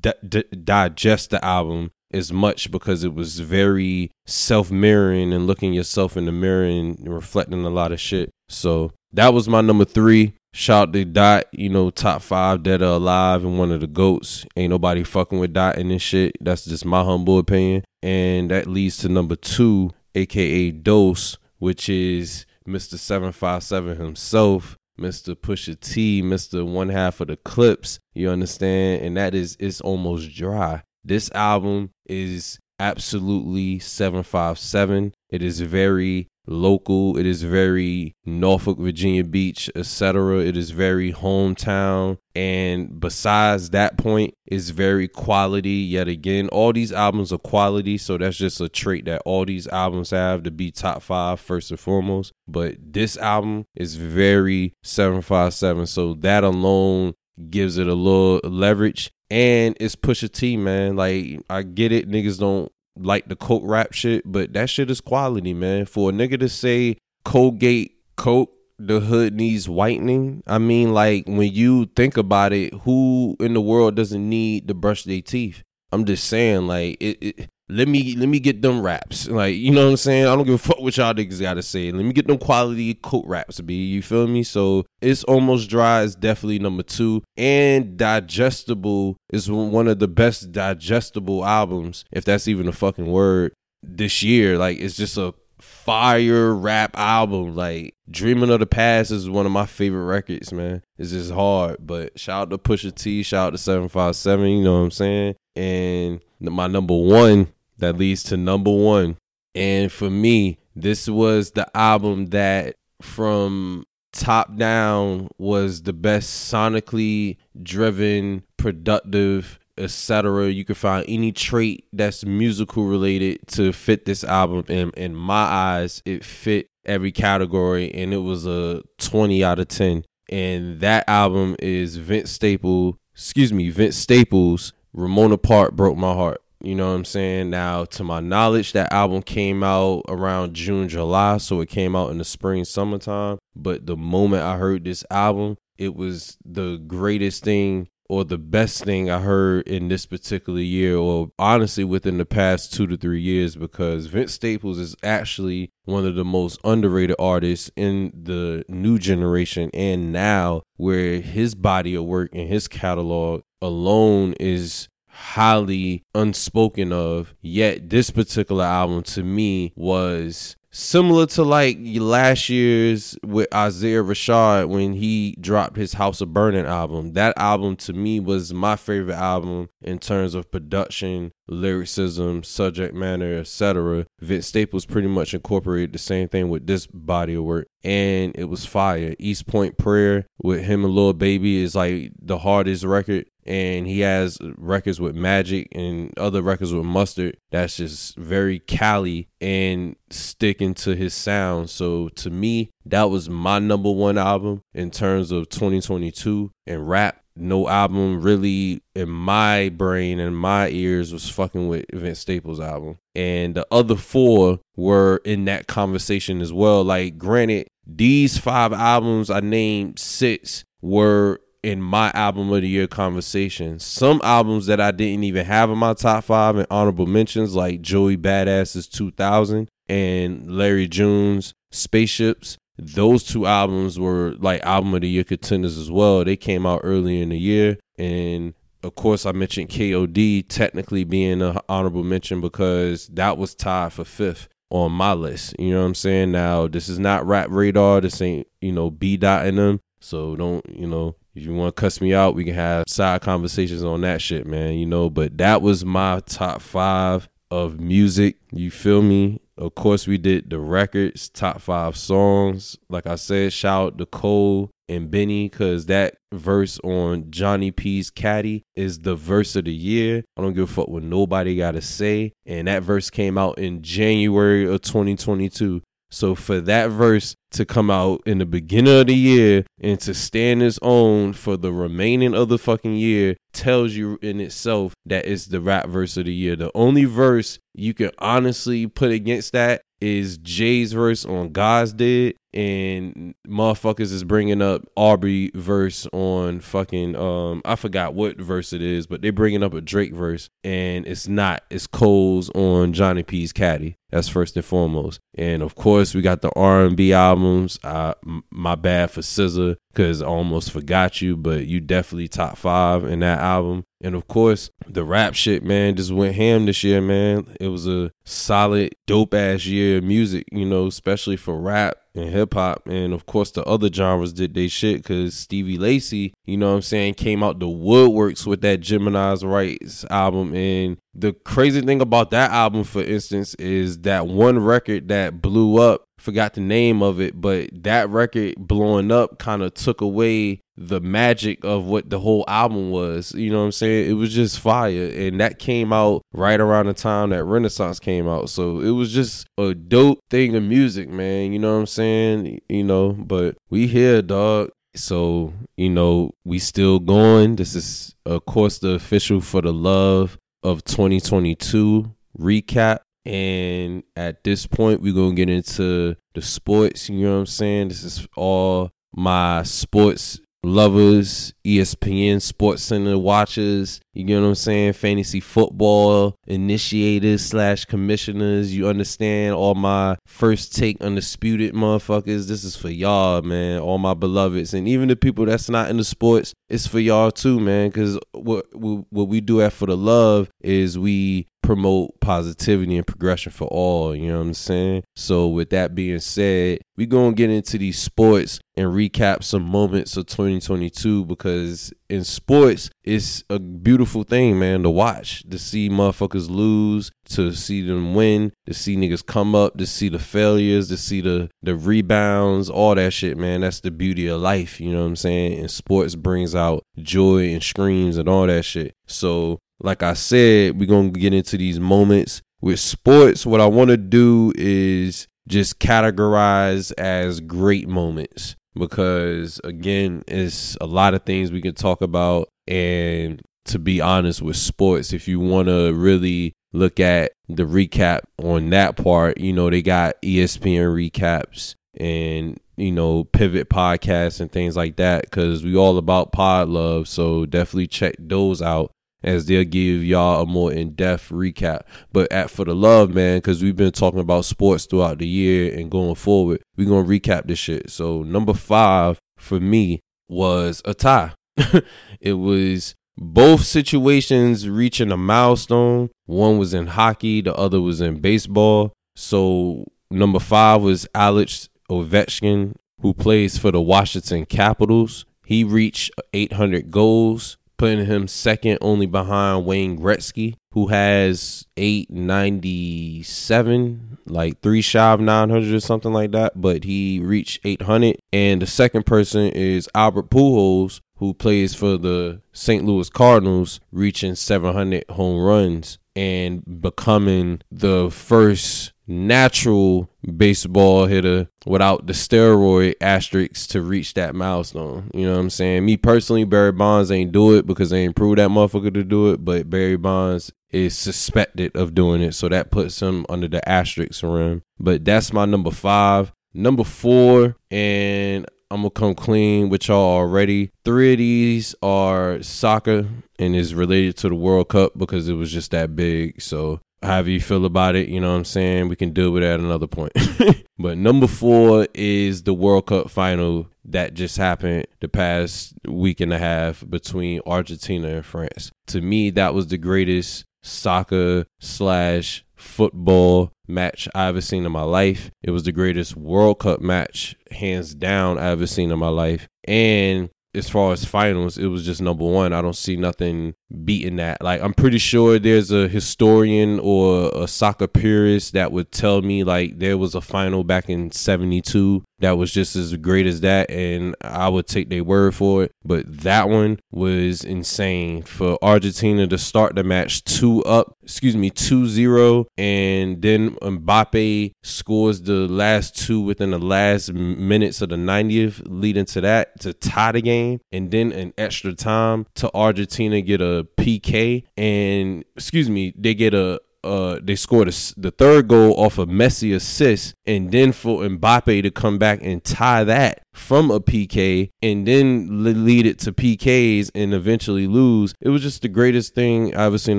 d- d- digest the album as much because it was very self-mirroring and looking yourself in the mirror and reflecting a lot of shit. So that was my number three Shout to Dot, you know, top five dead or alive and one of the goats. Ain't nobody fucking with Dot in this shit. That's just my humble opinion. And that leads to number two, aka Dose, which is Mr. 757 himself, Mr. Pusha T, Mr. One Half of the Clipse. You understand? And that is it's almost dry. This album is absolutely 757. It is very local. It is very Norfolk, Virginia Beach, etc. It is very hometown. And besides that point, it's very quality. Yet again, all these albums are quality. So that's just a trait that all these albums have to be top five first and foremost. But this album is very 757. So that alone gives it a little leverage. And it's Pusha T, man. Like I get it, niggas don't like the Coke rap shit, but that shit is quality, man. For a nigga to say Colgate Coke, the hood needs whitening. I mean, like when you think about it, who in the world doesn't need to brush their teeth? I'm just saying, like it, it let me let me get them raps. Like, you know what I'm saying? I don't give a fuck what y'all niggas gotta say. Let me get them quality coat raps, B. You feel me? So it's almost dry is definitely number two. And digestible is one of the best digestible albums, if that's even a fucking word, this year. Like it's just a fire rap album. Like Dreaming of the Past is one of my favorite records, man. It's just hard. But shout out to Pusha T, shout out to 757, you know what I'm saying? And my number one that leads to number one. And for me, this was the album that from top down was the best sonically driven, productive, etc. You can find any trait that's musical related to fit this album. And in my eyes, it fit every category, and it was a 20 out of 10. And that album is Vince Staple, excuse me, Vince Staples, Ramona Park broke my heart. You know what I'm saying? Now, to my knowledge, that album came out around June, July, so it came out in the spring, summertime. But the moment I heard this album, it was the greatest thing or the best thing I heard in this particular year, or honestly within the past two to three years, because Vince Staples is actually one of the most underrated artists in the new generation and now, where his body of work and his catalog alone is highly unspoken of. Yet, this particular album to me was similar to like last year's with Isaiah Rashad when he dropped his House of Burning album. That album to me was my favorite album in terms of production, lyricism, subject matter, etc. Vince Staples pretty much incorporated the same thing with this body of work, and it was fire. East Point Prayer with him and Lil Baby is like the hardest record and he has records with Magic and other records with Mustard that's just very Cali and sticking to his sound. So to me, that was my number one album in terms of 2022 and rap. No album really in my brain and my ears was fucking with Vince Staples' album. And the other four were in that conversation as well. Like, granted, these five albums I named six were in my album of the year conversation. Some albums that I didn't even have in my top five and honorable mentions, like Joey Badass's 2000 and Larry June's Spaceships. Those two albums were like album of the year contenders as well. They came out early in the year. And of course, I mentioned KOD technically being an honorable mention because that was tied for fifth on my list. You know what I'm saying? Now, this is not Rap Radar. This ain't, you know, B dot in them. So don't, you know, if you want to cuss me out, we can have side conversations on that shit, man. You know, but that was my top five of music. You feel me? Of course, we did the records, top five songs. Like I said, shout out to Cole and Benny because that verse on Johnny P's Caddy is the verse of the year. I don't give a fuck what nobody got to say. And that verse came out in January of 2022. So for that verse to come out in the beginning of the year and to stand its own for the remaining of the fucking year tells you in itself that it's the rap verse of the year. The only verse you can honestly put against that is Jay's verse on God Did and motherfuckers is bringing up Aubrey verse on fucking um I forgot what verse it is, but they're bringing up a Drake verse and it's not. It's Cole's on Johnny P's Caddy. That's first and foremost. And of course, we got the R&B albums. Uh, my bad for SZA because I almost forgot you, but you definitely top five in that album. And of course, the rap shit, man, just went ham this year, man. It was a solid, dope ass year of music, you know, especially for rap and hip hop. And of course, the other genres did they shit because Stevie Lacy, you know what I'm saying, came out the woodworks with that Gemini's Rights album. And the crazy thing about that album, for instance, is that one record that blew up forgot the name of it, but that record blowing up kind of took away the magic of what the whole album was. You know what I'm saying? It was just fire. And that came out right around the time that Renaissance came out. So it was just a dope thing of music, man. You know what I'm saying? You know, but we here, dog. So, you know, we still going. This is of course the official for the love of 2022 recap. And at this point, we're going to get into the sports. You know what I'm saying? This is all my sports lovers, ESPN Sports Center watchers, you get what I'm saying? Fantasy football initiators slash commissioners. You understand all my first take undisputed motherfuckers. This is for y'all, man. All my beloveds, and even the people that's not in the sports, it's for y'all too, man. Because what what we do at for the love is we promote positivity and progression for all. You know what I'm saying? So, with that being said, we going to get into these sports and recap some moments of 2022 because in sports, it's a beautiful thing, man, to watch, to see motherfuckers lose, to see them win, to see niggas come up, to see the failures, to see the, the rebounds, all that shit, man. That's the beauty of life, you know what I'm saying? And sports brings out joy and screams and all that shit. So, like I said, we're going to get into these moments with sports. What I want to do is just categorize as great moments because again, it's a lot of things we can talk about. And to be honest with sports, if you want to really look at the recap on that part, you know, they got ESPN recaps and you know pivot podcasts and things like that because we all about pod love. So definitely check those out as they'll give y'all a more in-depth recap. But at for the love, man, because we've been talking about sports throughout the year and going forward, we're gonna recap this shit. So number five for me was a tie. it was both situations reaching a milestone. One was in hockey, the other was in baseball. So number five was Alex Ovechkin, who plays for the Washington Capitals. He reached 800 goals putting him second only behind Wayne Gretzky, who has 897, like three shy of 900 or something like that, but he reached 800. And the second person is Albert Pujols, who plays for the St. Louis Cardinals, reaching 700 home runs and becoming the first natural baseball hitter without the steroid asterisks to reach that milestone. You know what I'm saying? Me personally, Barry Bonds ain't do it because they ain't proved that motherfucker to do it, but Barry Bonds is suspected of doing it, so that puts him under the asterisks around. But that's my number five. Number four, and I'm gonna come clean with y'all already. Three of these are soccer and is related to the World Cup because it was just that big. So however you feel about it, you know what I'm saying? We can deal with that at another point. but number four is the World Cup final that just happened the past week and a half between Argentina and France. To me, that was the greatest soccer slash football match I ever seen in my life. It was the greatest World Cup match, hands down, I ever seen in my life. And as far as finals, it was just number one. I don't see nothing beating that. Like I'm pretty sure there's a historian or a soccer purist that would tell me like there was a final back in 72 that was just as great as that and I would take their word for it. But that one was insane for Argentina to start the match 2 up, excuse me, 2-0 and then Mbappe scores the last two within the last minutes of the 90th leading to that to tie the game and then an extra time to Argentina get a PK and excuse me, they get a uh, they scored a, the third goal off a Messi assist, and then for Mbappe to come back and tie that from a PK, and then lead it to PKs and eventually lose. It was just the greatest thing I've ever seen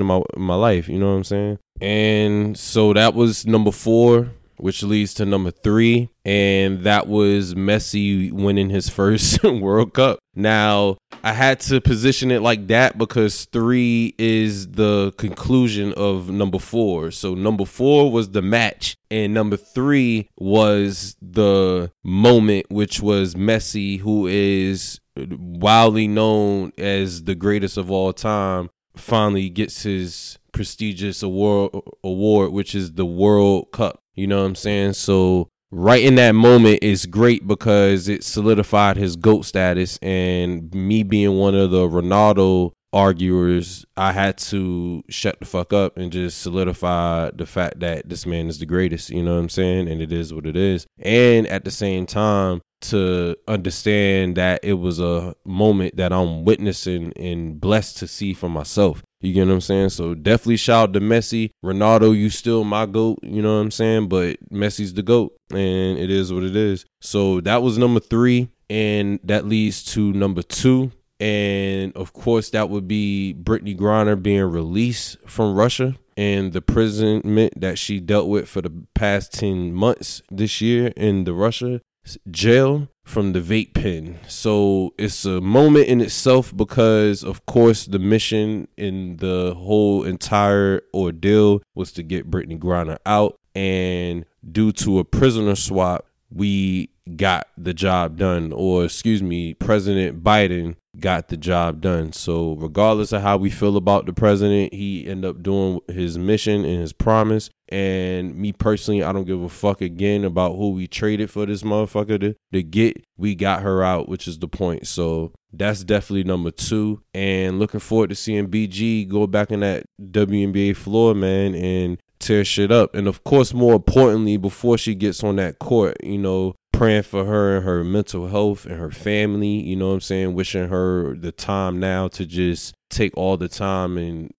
in my in my life. You know what I'm saying? And so that was number four which leads to number three, and that was Messi winning his first World Cup. Now, I had to position it like that because three is the conclusion of number four. So, number four was the match, and number three was the moment, which was Messi, who is wildly known as the greatest of all time, finally gets his prestigious award award which is the World Cup. You know what I'm saying? So right in that moment is great because it solidified his GOAT status. And me being one of the Ronaldo arguers, I had to shut the fuck up and just solidify the fact that this man is the greatest. You know what I'm saying? And it is what it is. And at the same time, to understand that it was a moment that I'm witnessing and blessed to see for myself. You get what I'm saying? So definitely shout out to Messi. Ronaldo, you still my GOAT, you know what I'm saying? But Messi's the GOAT, and it is what it is. So that was number three, and that leads to number two. And of course, that would be Brittney Griner being released from Russia and the imprisonment that she dealt with for the past 10 months this year in the Russia jail from the vape pen. So it's a moment in itself because, of course, the mission in the whole entire ordeal was to get Brittney Griner out. And due to a prisoner swap, we got the job done, or excuse me, President Biden got the job done. So regardless of how we feel about the president, he ended up doing his mission and his promise. And me personally, I don't give a fuck again about who we traded for this motherfucker to, to get. We got her out, which is the point. So that's definitely number two. And looking forward to seeing BG go back in that WNBA floor, man, and tear shit up. And of course, more importantly, before she gets on that court, you know, praying for her and her mental health and her family, you know what I'm saying? Wishing her the time now to just take all the time and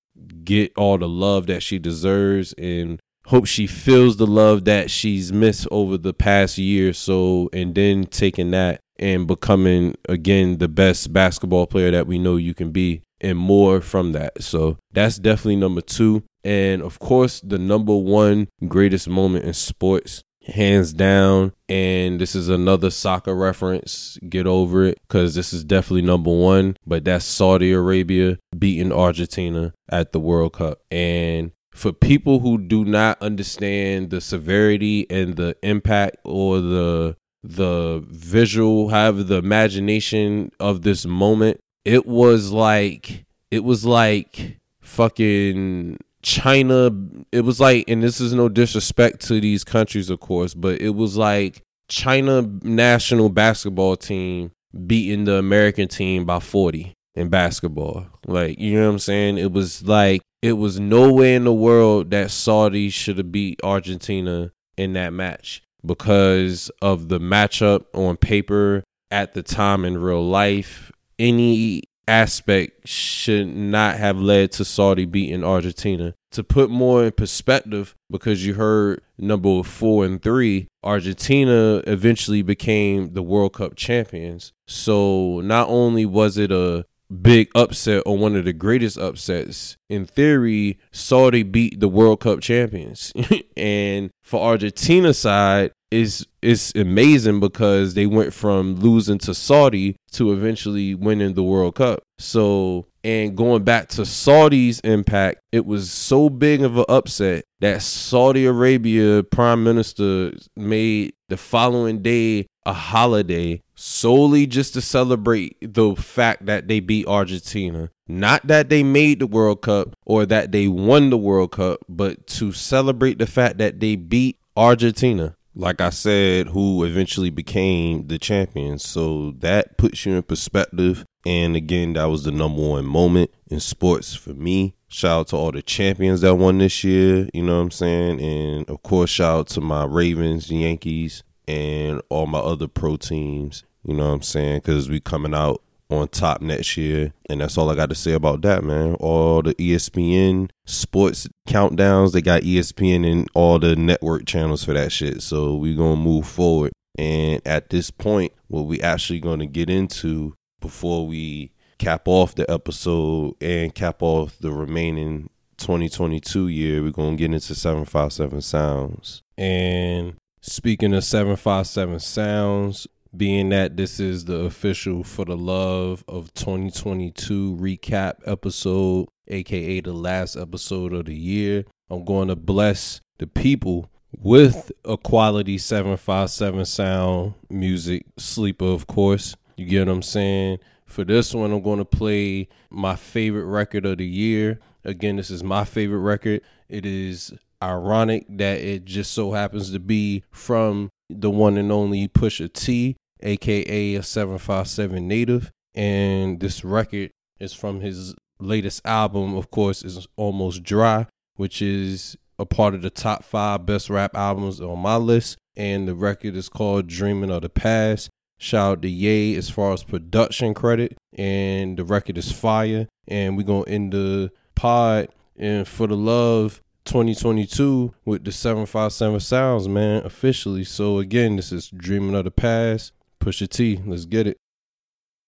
get all the love that she deserves and hope she feels the love that she's missed over the past year so and then taking that and becoming again the best basketball player that we know you can be and more from that. So that's definitely number 2 and of course the number 1 greatest moment in sports hands down. And this is another soccer reference. Get over it because this is definitely number one. But that's Saudi Arabia beating Argentina at the World Cup. And for people who do not understand the severity and the impact or the the visual have the imagination of this moment it was like it was like fucking China, it was like, and this is no disrespect to these countries, of course, but it was like China national basketball team beating the American team by 40 in basketball. Like, you know what I'm saying? It was like, it was nowhere in the world that Saudi should have beat Argentina in that match because of the matchup on paper at the time in real life. Any aspect should not have led to Saudi beating Argentina. To put more in perspective, because you heard number four and three, Argentina eventually became the World Cup champions. So not only was it a big upset or one of the greatest upsets. In theory, Saudi beat the World Cup champions. and for Argentina side, it's it's amazing because they went from losing to Saudi to eventually winning the World Cup. So and going back to Saudi's impact, it was so big of an upset that Saudi Arabia prime minister made the following day a holiday solely just to celebrate the fact that they beat Argentina. Not that they made the World Cup or that they won the World Cup, but to celebrate the fact that they beat Argentina like I said, who eventually became the champions. So that puts you in perspective. And again, that was the number one moment in sports for me. Shout out to all the champions that won this year, you know what I'm saying? And of course, shout out to my Ravens, Yankees, and all my other pro teams, you know what I'm saying? Because we coming out on top next year. And that's all I got to say about that, man. All the ESPN sports countdowns, they got ESPN and all the network channels for that shit. So we're going to move forward. And at this point, what we actually going to get into before we cap off the episode and cap off the remaining 2022 year, we're going to get into 757 sounds. And speaking of 757 sounds, being that this is the official for the love of 2022 recap episode aka the last episode of the year i'm going to bless the people with a quality 757 sound music sleeper of course. You get what i'm saying? For this one i'm going to play my favorite record of the year. Again this is my favorite record. It is ironic that it just so happens to be from the one and only Pusha T, aka a 757 native. And this record is from his latest album, of course, is Almost Dry, which is a part of the top five best rap albums on my list. And the record is called Dreaming of the Past. Shout out to Ye as far as production credit. And the record is fire. And we're going to end the pod and for the love 2022 with the 757 sounds, man, officially. So again, this is Dreaming of the Past. Pusha T, let's get it.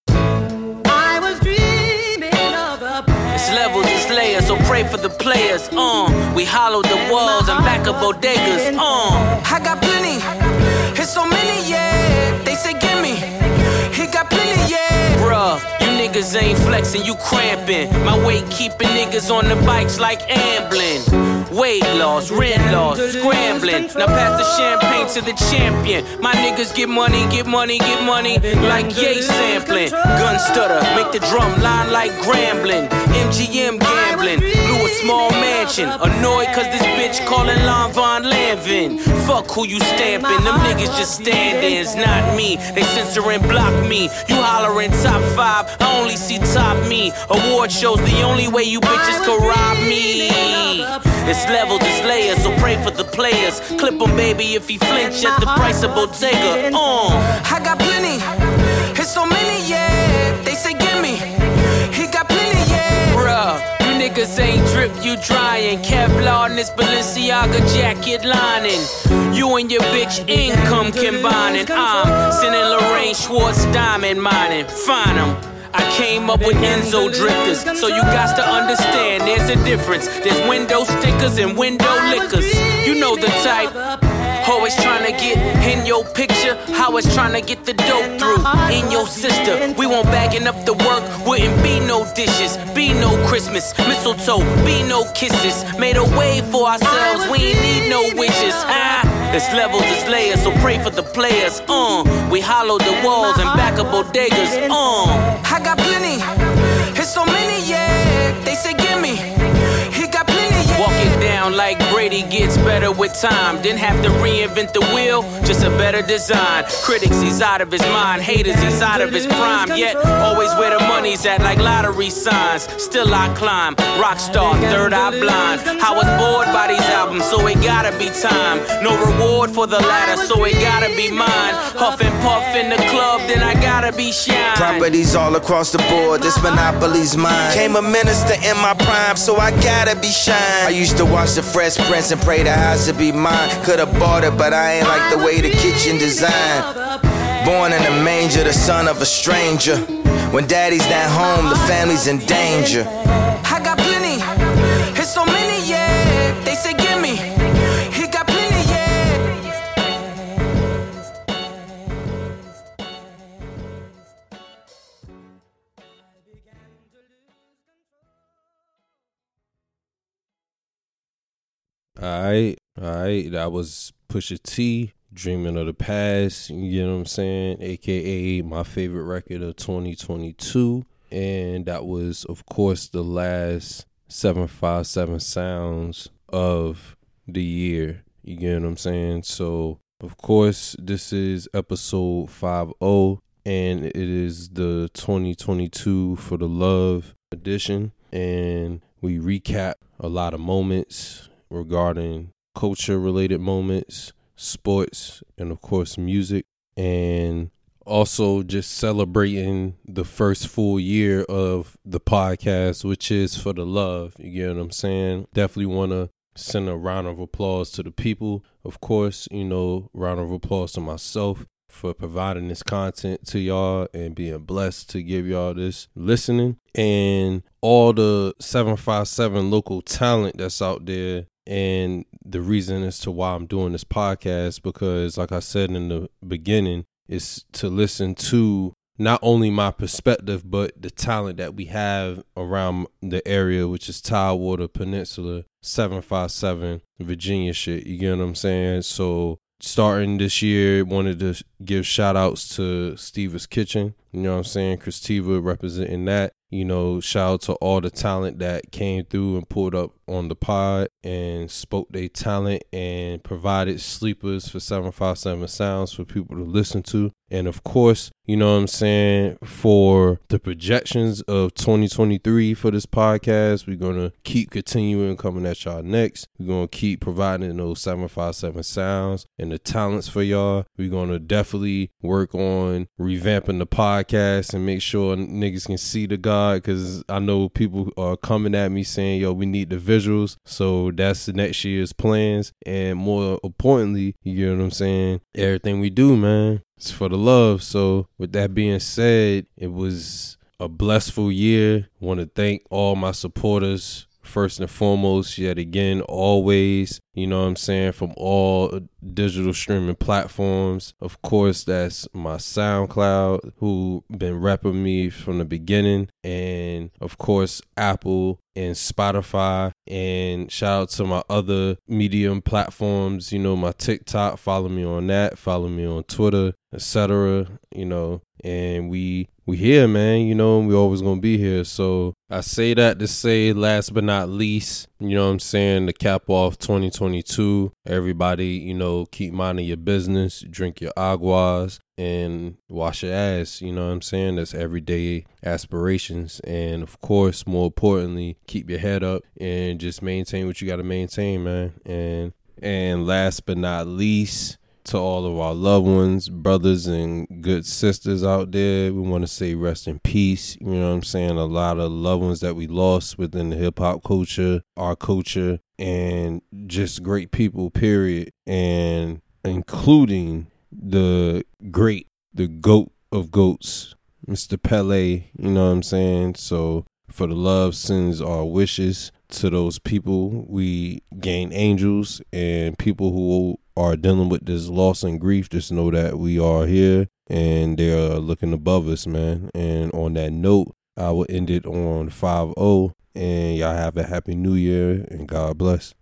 I was dreaming of the past. It's levels, it's layers, so pray for the players. Uh, we hollowed the walls and back up bodegas. Uh, I got plenty It's so many, yeah. They say, gimme. He got plenty, yeah. Bruh, you niggas ain't flexing, you cramping. My weight keeping niggas on the bikes like ambling. Weight loss, rent loss, scrambling. Now pass the champagne to the champion. My niggas get money, get money, get money. Like yay sampling. Gun stutter, make the drum line like grambling. MGM small. Annoyed cause this bitch calling Lon Von Lanvin. Fuck who you stamping. Them niggas just stand-ins, not me. They censor and block me. You hollering top five. I only see top me. Award shows the only way you bitches can rob me. It's levels, it's layers, so pray for the players. Clip him, baby, if he flinch at the price of Bottega. Uh, I got plenty. It's so many, yeah. Niggas ain't drip, you drying. Kevlar in this Balenciaga jacket lining. You and your bitch income combining. I'm sending Lorraine Schwartz diamond mining. Find 'em. I came up with Enzo drifters, so you got to understand there's a difference. There's window stickers and window liquors. You know the type. Always trying to get in your picture, how it's trying to get the dope through. In your sister, we won't bagging up the work, wouldn't be no dishes, be no Christmas, mistletoe, be no kisses. Made a way for ourselves, we ain't need no wishes. Ah, it's levels, it's layers, so pray for the players. Uh, we hollow the walls and back up bodegas. Uh, I got plenty, it's so many, yeah. They say gimme, he got plenty, yeah. Walk it down like Brady gets better with time. Didn't have to reinvent the wheel, just a better design. Critics, he's out of his mind. Haters, he's out of his prime. Yet, always where the money's at, like lottery signs. Still I climb, rock star, third eye blind. I was bored by these albums, so it gotta be time. No reward for the latter, so it gotta be mine. Huff and puff in the club, then I gotta be shine. Properties all across the board, this monopoly's mine. Came a minister in my prime, so I gotta be shine. I used to watch the Fresh Prince and pray the house would be mine. Could've bought it, but I ain't like the way the kitchen designed. Born in a manger, the son of a stranger. When daddy's not home, the family's in danger. Alright, alright. That was Pusha T, Dreaming of the Past, you know what I'm saying? AKA my favorite record of 2022. And that was, of course, the last 757 sounds of the year. You get what I'm saying? So, of course, this is episode 50, and it is the 2022 for the Love edition. And we recap a lot of moments regarding culture related moments, sports, and of course, music. And also just celebrating the first full year of the podcast, which is for the love. You get what I'm saying? Definitely want to send a round of applause to the people. Of course, you know, round of applause to myself for providing this content to y'all and being blessed to give y'all this listening and all the 757 local talent that's out there and the reason as to why I'm doing this podcast because like I said in the beginning is to listen to not only my perspective but the talent that we have around the area which is Tidewater Peninsula 757 Virginia shit. You get what I'm saying? So starting this year wanted to give shout outs to Steve's Kitchen. You know what I'm saying? Christiva representing that you know, shout out to all the talent that came through and pulled up on the pod and spoke their talent and provided sleepers for 757 sounds for people to listen to. And of course, you know what I'm saying, for the projections of 2023 for this podcast, we're going to keep continuing coming at y'all next. We're going to keep providing those 757 sounds and the talents for y'all. We're going to definitely work on revamping the podcast and make sure niggas can see the God because I know people are coming at me saying, yo, we need the visuals. So that's the next year's plans. And more importantly, you get what I'm saying? Everything we do, man, it's for the love. So with that being said, it was a blessful year. Want to thank all my supporters first and foremost, yet again, always, you know what I'm saying, from all digital streaming platforms. Of course, that's my SoundCloud, who been repping me from the beginning. And of course, Apple and Spotify. And shout out to my other medium platforms, you know, my TikTok, follow me on that, follow me on Twitter, etc. You know, and we we here, man. You know, we always gonna be here. So I say that to say, last but not least, you know what I'm saying, the cap off 2022. Everybody, you know, keep minding your business, drink your aguas, and wash your ass. You know what I'm saying? That's everyday aspirations. And of course, more importantly, keep your head up and just maintain what you got to maintain, man. And and last but not least, to all of our loved ones, brothers and good sisters out there. We want to say rest in peace. You know what I'm saying? A lot of loved ones that we lost within the hip hop culture, our culture, and just great people, period. And including the great, the goat of goats, Mr. Pele. You know what I'm saying? So for the love sends our wishes to those people. We gain angels and people who are dealing with this loss and grief, just know that we are here and they're looking above us, man. And on that note, I will end it on 5 0. And y'all have a happy new year and God bless.